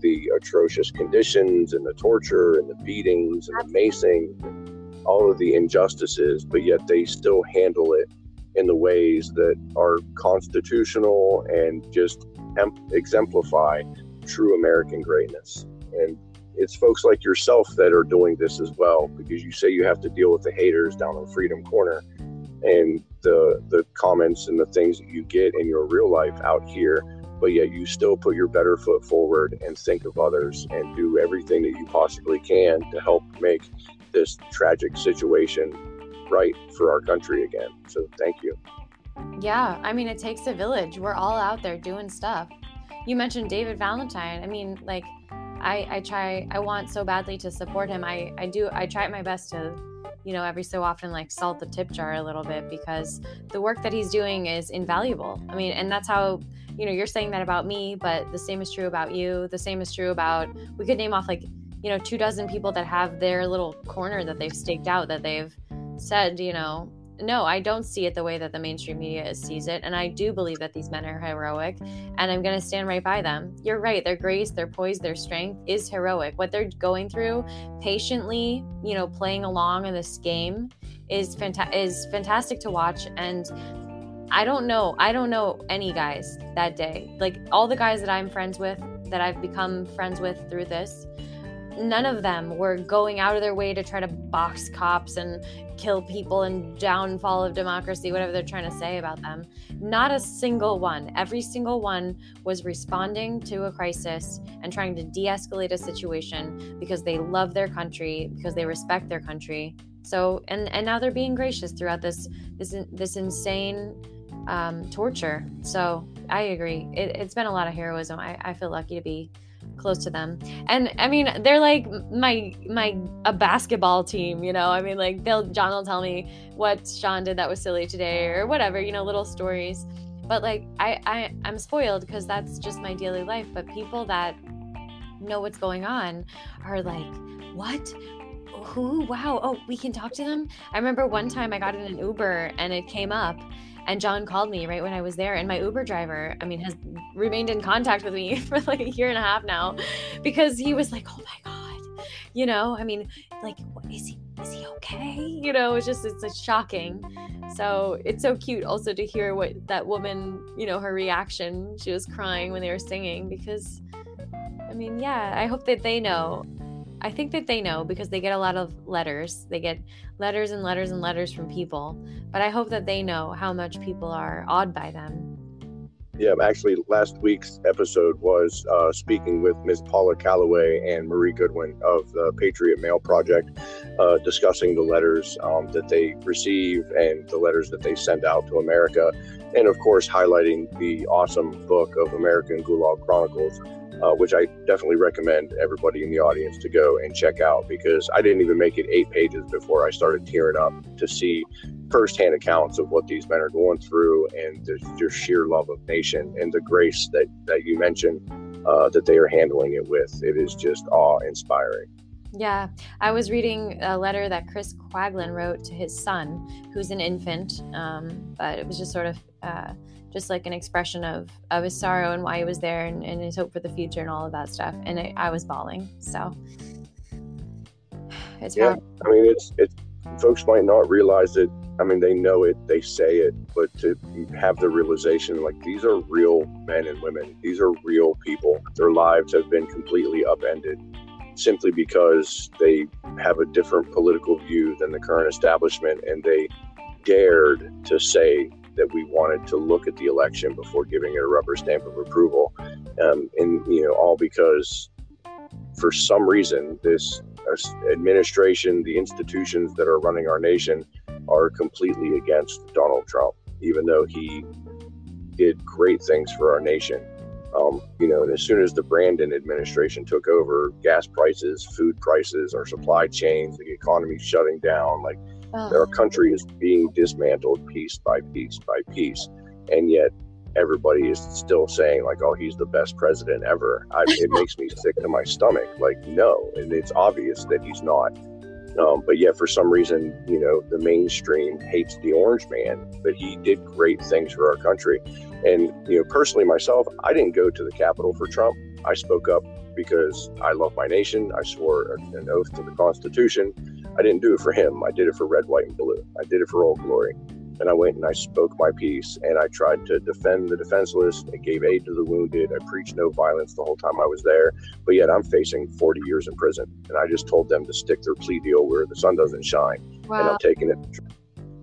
the atrocious conditions and the torture and the beatings and the macing, all of the injustices, but yet they still handle it in the ways that are constitutional and just em- exemplify true American greatness. And it's folks like yourself that are doing this as well because you say you have to deal with the haters down on Freedom Corner and the the comments and the things that you get in your real life out here but yet you still put your better foot forward and think of others and do everything that you possibly can to help make this tragic situation right for our country again so thank you Yeah, I mean, it takes a village. We're all out there doing stuff. You mentioned David Valentine. I mean, like, I, I try, I want so badly to support him. I, I do, I try my best to, you know, every so often, like, salt the tip jar a little bit because the work that he's doing is invaluable. I mean, and that's how, you know, you're saying that about me, but the same is true about you. The same is true about, we could name off, like, you know, two dozen people that have their little corner that they've staked out that they've said, you know, no, I don't see it the way that the mainstream media sees it. And I do believe that these men are heroic and I'm going to stand right by them. You're right. Their grace, their poise, their strength is heroic. What they're going through patiently, you know, playing along in this game is fanta- is fantastic to watch and I don't know. I don't know any guys that day. Like all the guys that I'm friends with that I've become friends with through this, none of them were going out of their way to try to box cops and kill people and downfall of democracy, whatever they're trying to say about them. Not a single one. Every single one was responding to a crisis and trying to de escalate a situation because they love their country, because they respect their country. So, and, and now they're being gracious throughout this, this, this insane um, torture. So I agree. It, it's been a lot of heroism. I, I feel lucky to be close to them. And i mean they're like my my a basketball team you know? I mean like they'll john will tell me what sean did that was silly today or whatever you know little stories. But like i, I i'm spoiled because that's just my daily life. But people that know what's going on are like what? Who? Wow. Oh we can talk to them? I remember one time i got in an uber and it came up and John called me right when I was there. And my Uber driver, I mean, has remained in contact with me for like a year and a half now because he was like, oh my God, you know, I mean, like, what, is he is he okay? You know, it's just it's, it's shocking. So it's so cute also to hear what that woman, you know, her reaction. She was crying when they were singing because, I mean, yeah, I hope that they know. I think that they know because they get a lot of letters. They get letters and letters and letters from people. But I hope that they know how much people are awed by them. Yeah, actually, last week's episode was uh, speaking with Ms. Paula Calloway and Marie Goodwin of the Patriot Mail Project, uh, discussing the letters um, that they receive and the letters that they send out to America, and of course, highlighting the awesome book of American Gulag Chronicles, uh, which I definitely recommend everybody in the audience to go and check out because I didn't even make it eight pages before I started tearing up to see firsthand accounts of what these men are going through and the, their sheer love of nation and the grace that, that you mentioned uh, that they are handling it with. It is just awe inspiring. Yeah, I was reading a letter that Chris Quaglin wrote to his son, who's an infant, um, but it was just sort of uh, just like an expression of, of his sorrow and why he was there and, and his hope for the future and all of that stuff. And I, I was bawling. So it's Yeah, powerful. I mean, it's it's folks might not realize it. I mean, they know it, they say it, but to have the realization like these are real men and women. These are real people. Their lives have been completely upended simply because they have a different political view than the current establishment and they dared to say that we wanted to look at the election before giving it a rubber stamp of approval. Um, and, you know, all because for some reason, this administration, the institutions that are running our nation, are completely against Donald Trump, even though he did great things for our nation. Um, you know, and as soon as the Brandon administration took over, gas prices, food prices, our supply chains, the economy shutting down, like Ugh. our country is being dismantled piece by piece by piece, and yet everybody is still saying like, "Oh, he's the best president ever." I, it makes me sick to my stomach. Like, no, and it's obvious that he's not. Um, but yet, for some reason, you know, the mainstream hates the orange man, but he did great things for our country. And you know, personally, myself, I didn't go to the Capitol for Trump. I spoke up because I love my nation. I swore an oath to the Constitution. I didn't do it for him. I did it for red, white, and blue. I did it for Old Glory. And I went and I spoke my piece and I tried to defend the defenseless. I gave aid to the wounded. I preached no violence the whole time I was there. But yet I'm facing 40 years in prison. And I just told them to stick their plea deal where the sun doesn't shine. Wow. And I'm taking it.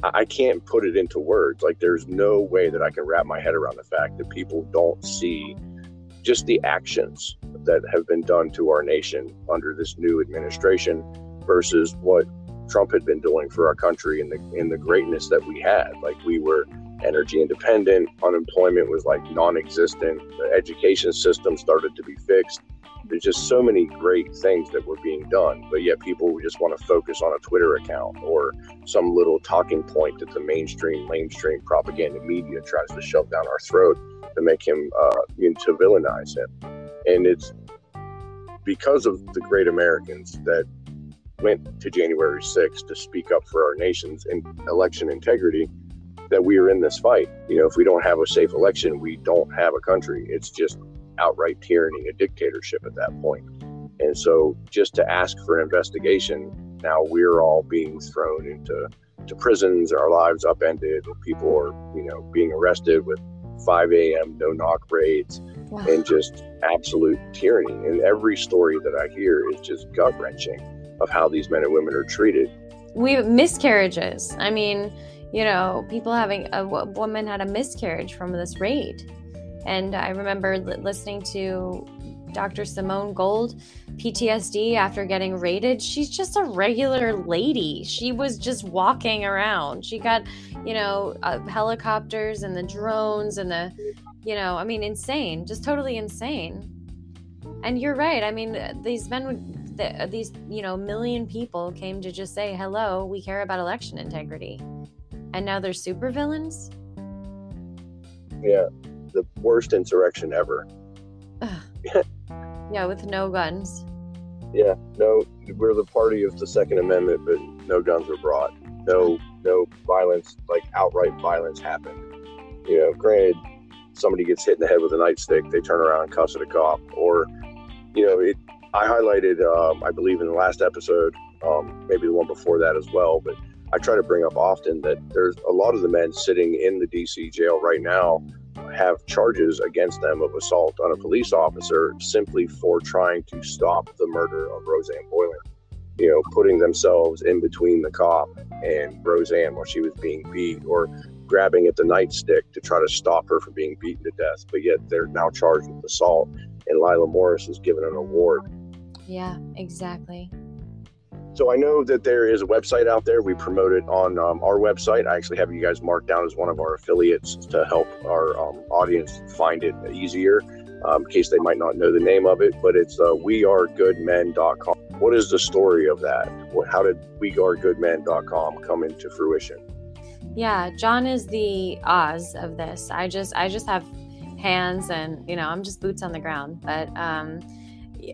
I I can't put it into words. Like there's no way that I can wrap my head around the fact that people don't see just the actions that have been done to our nation under this new administration versus what Trump had been doing for our country and the in the greatness that we had. Like we were energy independent, unemployment was like non-existent, the education system started to be fixed. There's just so many great things that were being done, but yet people just want to focus on a Twitter account or some little talking point that the mainstream, mainstream propaganda media tries to shove down our throat to make him, uh, you know, to villainize him. And it's because of the great Americans that went to January 6th to speak up for our nation's in election integrity that we are in this fight. You know, if we don't have a safe election, we don't have a country. It's just outright tyranny, a dictatorship at that point. And so just to ask for an investigation, now we're all being thrown into to prisons, our lives upended, people are, you know, being arrested with 5 a.m. no knock raids Wow. and just absolute tyranny. And every story that I hear is just gut wrenching of how these men and women are treated. we miscarriages. I mean, you know, people having a wo- woman had a miscarriage from this raid, and I remember li- listening to Dr. Simone Gold, PTSD after getting raided. She's just a regular lady. She was just walking around. She got, you know, uh, helicopters and the drones and the, you know, I mean, insane, just totally insane. And you're right. I mean, these men would, th- these, you know, million people came to just say, hello, we care about election integrity. And now they're super villains Yeah, the worst insurrection ever. Yeah, with no guns. Yeah, no, we're the party of the Second Amendment, but no guns were brought. No, no violence, like outright violence happened. You know, granted, somebody gets hit in the head with a nightstick, they turn around and cuss at a cop, or, you know, it. I highlighted, um, I believe, in the last episode, um, maybe the one before that as well, but I try to bring up often that there's a lot of the men sitting in the DC jail right now have charges against them of assault on a police officer simply for trying to stop the murder of Rosanne Boyland. You know, putting themselves in between the cop and Roseanne while she was being beat, or grabbing at the nightstick to try to stop her from being beaten to death. But yet they're now charged with assault, and Lila Morris is given an award Yeah, exactly. So I know that there is a website out there. We promote it on um, our website. I actually have you guys marked down as one of our affiliates to help our um, audience find it easier, um, in case they might not know the name of it. But it's uh, wearegoodmen.com. What is the story of that? How did wearegoodmen.com come into fruition? Yeah, John is the Oz of this. I just I just have hands and you know I'm just boots on the ground. But um,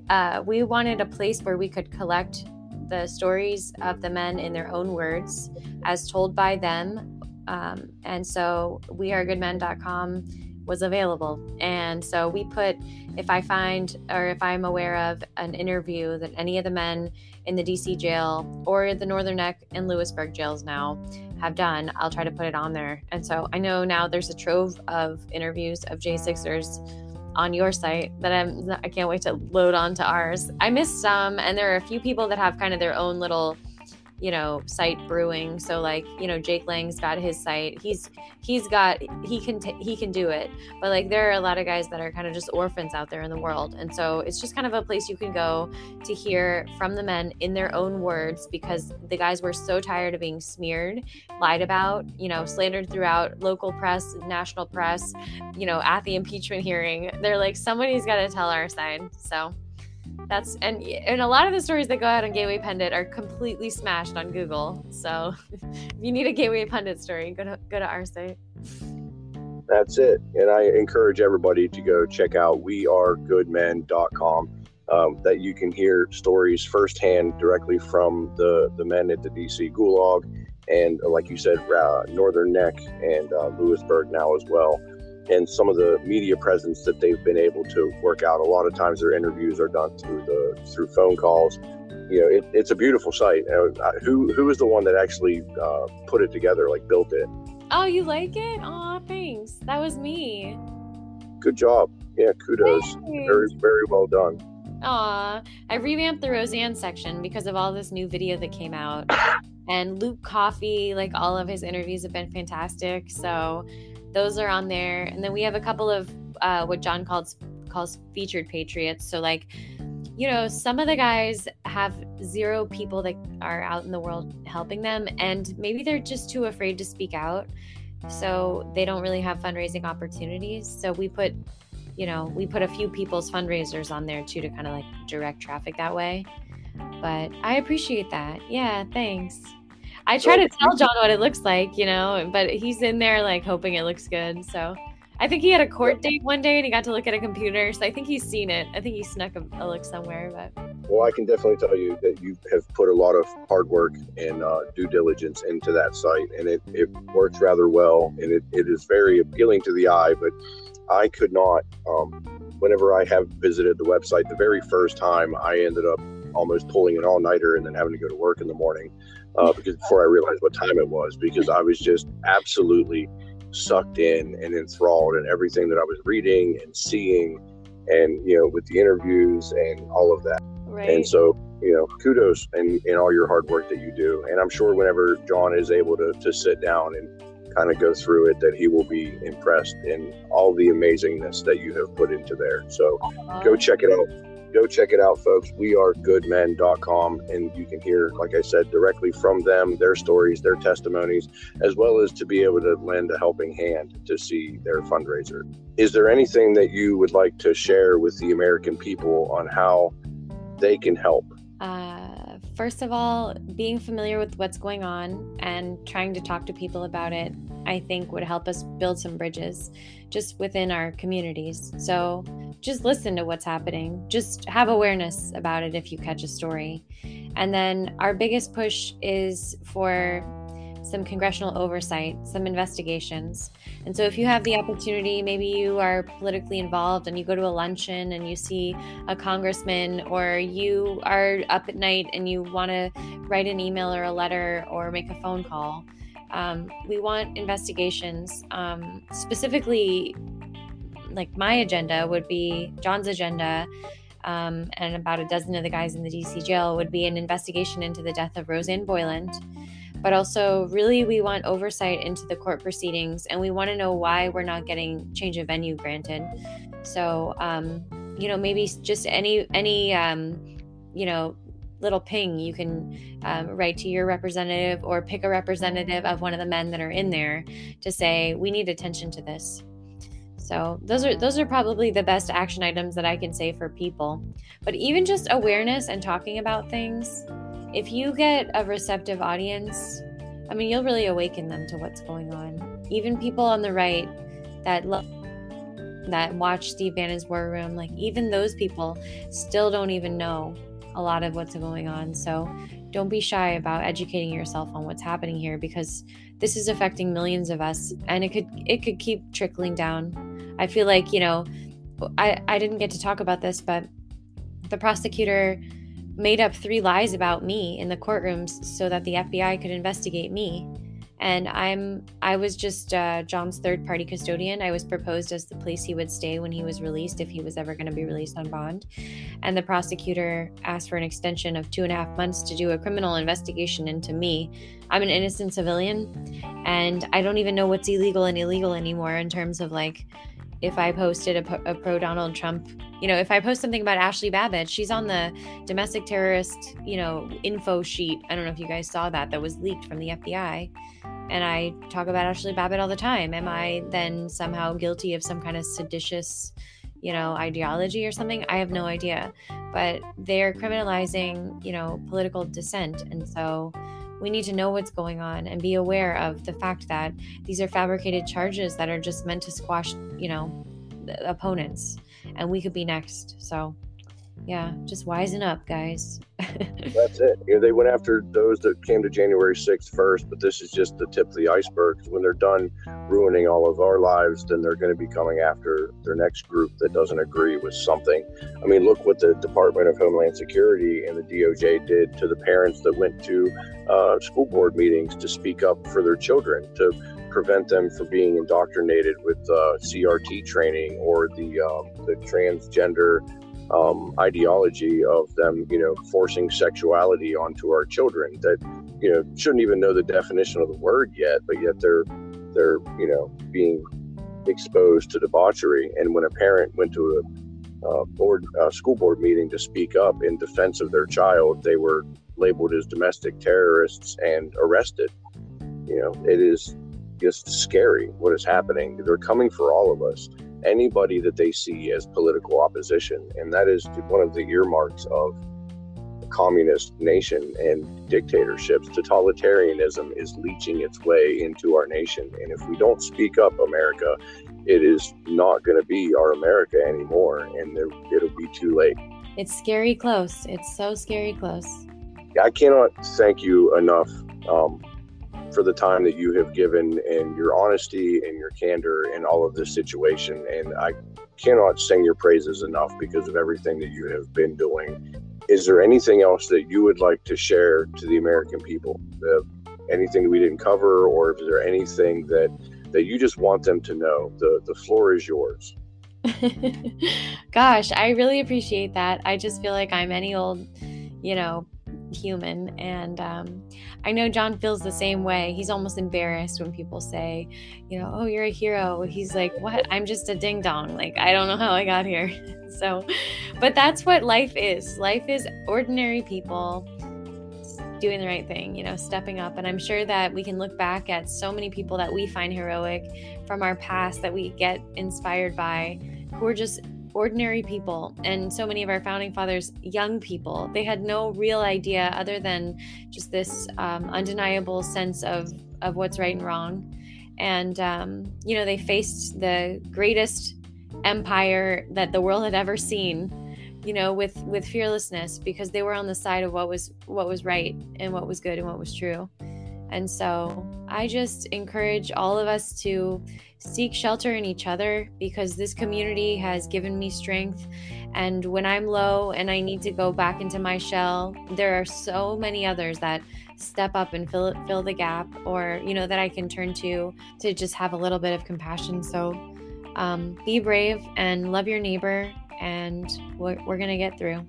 uh, we wanted a place where we could collect the stories of the men in their own words, as told by them. Um, and so wearegoodmen.com was available. And so we put, if I find or if I'm aware of an interview that any of the men in the DC jail or the Northern Neck and Lewisburg jails now have done, I'll try to put it on there. And so I know now there's a trove of interviews of J6ers on your site that I'm I can't wait to load onto ours. I missed some and there are a few people that have kind of their own little you know site brewing. So like you know jake lang's got his site he's he's got he can t- he can do it. But like there are a lot of guys that are kind of just orphans out there in the world. And so it's just kind of a place you can go to hear from the men in their own words because the guys were so tired of being smeared lied about you know slandered throughout local press national press you know at the impeachment hearing. They're like somebody's got to tell our side. So that's and and a lot of the stories that go out on Gateway Pundit are completely smashed on Google. So if you need a Gateway Pundit story, go to go to our site. That's it. And I encourage everybody to go check out wearegoodmen.com. Um, that you can hear stories firsthand directly from the, the men at the DC Gulag and, like you said, Northern Neck and uh, Lewisburg now as well. And some of the media presence that they've been able to work out. A lot of times their interviews are done through the through phone calls. You know, it, it's a beautiful site. Uh, who who is the one that actually uh, put it together, like built it? Oh, you like it? Aw, thanks. That was me. Good job. Yeah, kudos. Thanks. Very very well done. Aw, I revamped the Rosanne section because of all this new video that came out. And Luke Coffee, like all of his interviews have been fantastic. So those are on there. And then we have a couple of uh, what John calls calls featured patriots. So like, you know, some of the guys have zero people that are out in the world helping them, and maybe they're just too afraid to speak out. So they don't really have fundraising opportunities. So we put you know, we put a few people's fundraisers on there too to kind of like direct traffic that way. But I appreciate that. Yeah, thanks. I try to tell John what it looks like, you know, but he's in there like hoping it looks good. So I think he had a court date one day and he got to look at a computer. So I think he's seen it. I think he snuck a, a look somewhere, but Well, I can definitely tell you that you have put a lot of hard work and uh, due diligence into that site, and it, it works rather well, and it, it is very appealing to the eye. But I could not, um, whenever I have visited the website, the very first time I ended up almost pulling an all nighter and then having to go to work in the morning uh, because before I realized what time it was, because I was just absolutely sucked in and enthralled in everything that I was reading and seeing, and you know, with the interviews and all of that. right. And so, you know, kudos in, in all your hard work that you do. And I'm sure whenever John is able to, to sit down and kind of go through it, that he will be impressed in all the amazingness that you have put into there. So go check it out. Go check it out, folks. We are goodmen.com. And you can hear, like I said, directly from them, their stories, their testimonies, as well as to be able to lend a helping hand to see their fundraiser. Is there anything that you would like to share with the American people on how they can help? Uh, first of all, being familiar with what's going on and trying to talk to people about it, I think would help us build some bridges just within our communities. So just listen to what's happening, just have awareness about it if you catch a story. And then our biggest push is for some congressional oversight, some investigations. And so, if you have the opportunity, maybe you are politically involved and you go to a luncheon and you see a congressman, or you are up at night and you want to write an email or a letter or make a phone call. Um, we want investigations, um, specifically like my agenda would be John's agenda, um, and about a dozen of the guys in the DC jail would be an investigation into the death of Rosanne Boyland. But also, really, we want oversight into the court proceedings, and we want to know why we're not getting change of venue granted. So, um, you know, maybe just any any um, you know little ping you can um, write to your representative or pick a representative of one of the men that are in there to say we need attention to this so those are mm-hmm. those are probably the best action items that I can say for people. But even just awareness and talking about things, if you get a receptive audience, I mean, you'll really awaken them to what's going on. Even people on the right that love that watch Steve Bannon's War Room, like even those people still don't even know a lot of what's going on. So don't be shy about educating yourself on what's happening here because this is affecting millions of us and it could it could keep trickling down. I feel like, you know, I I didn't get to talk about this, but the prosecutor made up three lies about me in the courtrooms so that the FBI could investigate me. And i'm i was just uh, john's third party custodian. I was proposed as the place he would stay when he was released if he was ever going to be released on bond. And the prosecutor asked for an extension of two and a half months to do a criminal investigation into me. I'm an innocent civilian and i don't even know what's illegal and illegal anymore in terms of like if I posted a, a pro Donald Trump, you know, if I post something about Ashli Babbitt, she's on the domestic terrorist, you know, info sheet. I don't know if you guys saw that, that was leaked from the FBI and I talk about Ashli Babbitt all the time. Am I then somehow guilty of some kind of seditious, you know, ideology or something? I have no idea. But they're criminalizing, you know, political dissent. And so we need to know what's going on and be aware of the fact that these are fabricated charges that are just meant to squash, you know, opponents. And we could be next. So yeah, just wisen up, guys. That's it. You know, they went after those that came to January 6th first, but this is just the tip of the iceberg. When they're done ruining all of our lives, then they're going to be coming after their next group that doesn't agree with something. I mean, look what the Department of Homeland Security and the DOJ did to the parents that went to uh, school board meetings to speak up for their children, to prevent them from being indoctrinated with uh, CRT training or the um, the transgender um, ideology of them, you know, forcing sexuality onto our children that, you know, shouldn't even know the definition of the word yet, but yet they're they're you know being exposed to debauchery. And when a parent went to a board school board meeting to speak up in defense of their child, they were labeled as domestic terrorists and arrested. You know, it is just scary what is happening. They're coming for all of us anybody that they see as political opposition. And that is one of the earmarks of a communist nation and dictatorships. Totalitarianism is leaching its way into our nation. And if we don't speak up, America, it is not going to be our America anymore. And it'll be too late. It's scary close. It's so scary close. I cannot thank you enough um, for the time that you have given and your honesty and your candor in all of this situation. And I cannot sing your praises enough because of everything that you have been doing. Is there anything else that you would like to share to the American people? Uh, anything we didn't cover, or is there anything that that you just want them to know? The the floor is yours. Gosh, I really appreciate that. I just feel like I'm any old, you know, human. And um, I know John feels the same way. He's almost embarrassed when people say, you know, oh, you're a hero. He's like, what? I'm just a ding dong. Like, I don't know how I got here. so, but that's what life is. Life is ordinary people doing the right thing, you know, stepping up. And I'm sure that we can look back at so many people that we find heroic from our past that we get inspired by who are just ordinary people and so many of our founding fathers young people. They had no real idea other than just this um, undeniable sense of of what's right and wrong. And um, you know they faced the greatest empire that the world had ever seen you know with with fearlessness because they were on the side of what was what was right and what was good and what was true And so I just encourage all of us to seek shelter in each other because this community has given me strength. And when I'm low and I need to go back into my shell, there are so many others that step up and fill fill the gap or you know that I can turn to to just have a little bit of compassion. So um, be brave and love your neighbor and we're, we're gonna get through.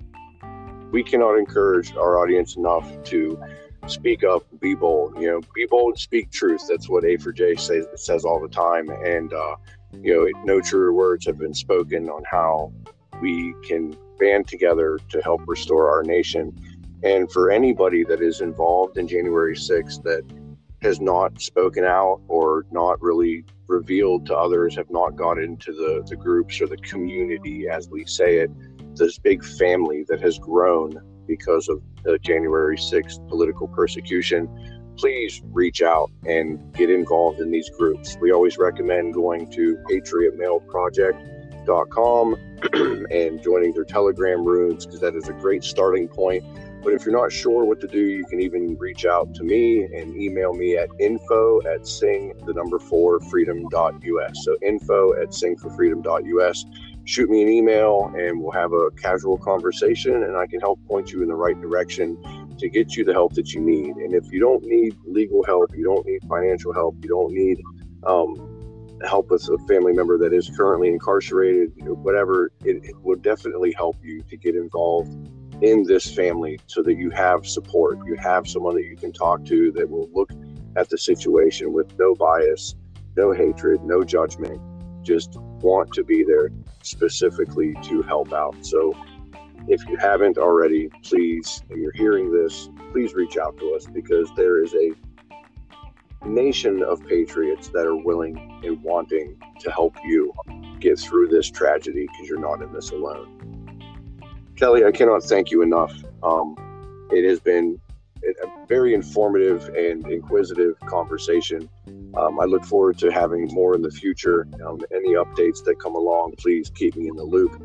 we cannot encourage our audience enough to speak up, be bold. You know, be bold, speak truth. That's what A for J says says all the time. And uh, you know, no truer words have been spoken on how we can band together to help restore our nation. And for anybody that is involved in January 6th that has not spoken out or not really revealed to others, have not got into the, the groups or the community, as we say it, this big family that has grown because of the January 6th political persecution, please reach out and get involved in these groups. We always recommend going to patriotmailproject.com and joining their Telegram rooms because that is a great starting point. But if you're not sure what to do, you can even reach out to me and email me at info at sing the number four freedom.us. So info at singforfreedom.us shoot me an email and we'll have a casual conversation and I can help point you in the right direction to get you the help that you need. And if you don't need legal help, you don't need financial help, you don't need um, help with a family member that is currently incarcerated, whatever, it, it will definitely help you to get involved in this family so that you have support. You have someone that you can talk to that will look at the situation with no bias, no hatred, no judgment, just want to be there specifically to help out. So if you haven't already, please, and you're hearing this, please reach out to us because there is a nation of patriots that are willing and wanting to help you get through this tragedy because you're not in this alone. Kelly, I cannot thank you enough. Um, it has been a very informative and inquisitive conversation. Um, I look forward to having more in the future. Um, any updates that come along, please keep me in the loop.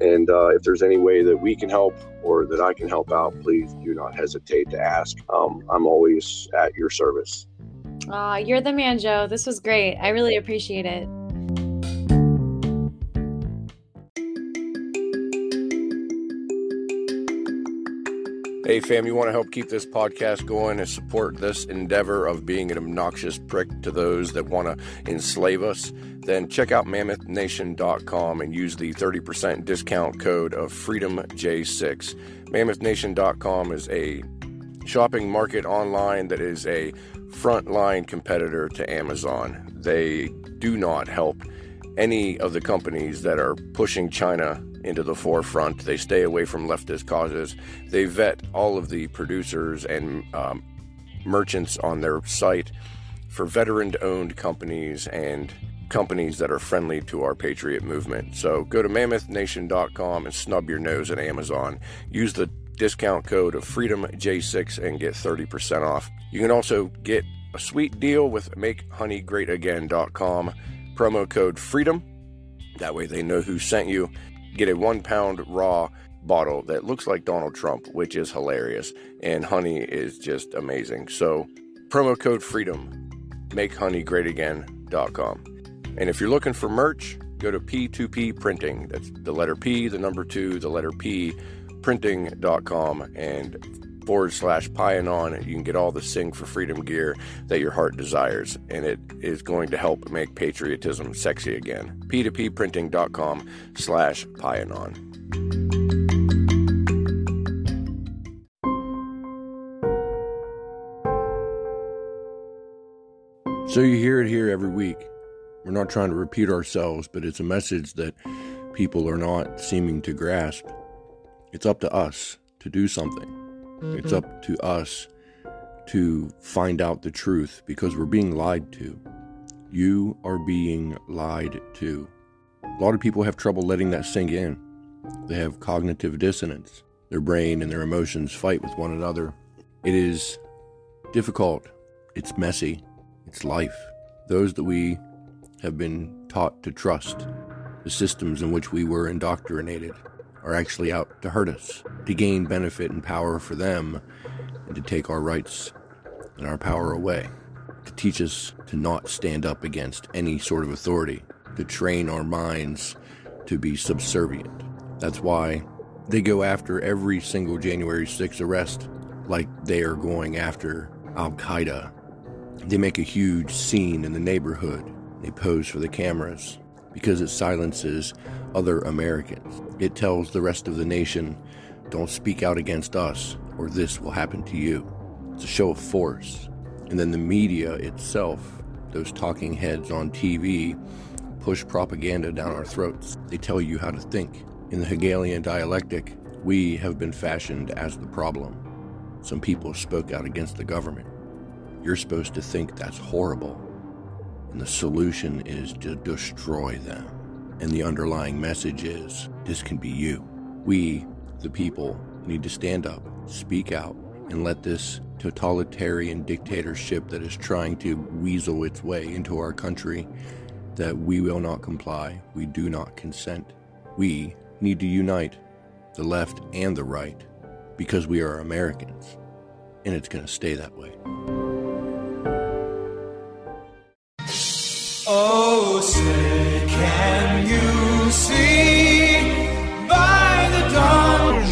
And uh, if there's any way that we can help or that I can help out, please do not hesitate to ask. Um, I'm always at your service. Aw, you're the man, Joe. This was great. I really appreciate it. Hey, fam, you want to help keep this podcast going and support this endeavor of being an obnoxious prick to those that want to enslave us? Then check out mammothnation.com and use the 30% discount code of FreedomJ6. Mammothnation.com is a shopping market online that is a frontline competitor to Amazon. They do not help any of the companies that are pushing China into the forefront. They stay away from leftist causes. They vet all of the producers and um, merchants on their site for veteran owned companies and companies that are friendly to our patriot movement. So go to mammothnation.com and snub your nose at Amazon. Use the discount code of FreedomJ6 and get 30% off. You can also get a sweet deal with MakeHoneyGreatAgain.com. Promo code FREEDOM. That way they know who sent you. Get a one pound raw bottle that looks like Donald Trump, which is hilarious. And honey is just amazing. So, promo code FREEDOM. MakeHoneyGreatAgain.com. And if you're looking for merch, go to P2P Printing. That's the letter P, the number two, the letter P, printing.com. And forward slash PiAnon. And you can get all the Sing for Freedom gear that your heart desires, and it is going to help make patriotism sexy again. P2Pprinting.com slash PiAnon. So you hear it here every week. We're not trying to repeat ourselves, but it's a message that people are not seeming to grasp. It's up to us to do something. It's up to us to find out the truth because we're being lied to. You are being lied to. A lot of people have trouble letting that sink in. They have cognitive dissonance. Their brain and their emotions fight with one another. It is difficult. It's messy. It's life. Those that we have been taught to trust, the systems in which we were indoctrinated, are actually out to hurt us, to gain benefit and power for them, and to take our rights and our power away, to teach us to not stand up against any sort of authority, to train our minds to be subservient. That's why they go after every single January 6th arrest like they are going after Al Qaeda. They make a huge scene in the neighborhood. They pose for the cameras because it silences other Americans. It tells the rest of the nation, don't speak out against us or this will happen to you. It's a show of force. And then the media itself, those talking heads on TV, push propaganda down our throats. They tell you how to think. In the Hegelian dialectic, we have been fashioned as the problem. Some people spoke out against the government. You're supposed to think that's horrible. And the solution is to destroy them and the underlying message is this can be you. We, the people, need to stand up, speak out, and let this totalitarian dictatorship that is trying to weasel its way into our country that we will not comply, we do not consent. We need to unite, the left and the right, because we are Americans, and it's going to stay that way. Oh, say. Can you see by the dawn?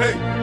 Hey.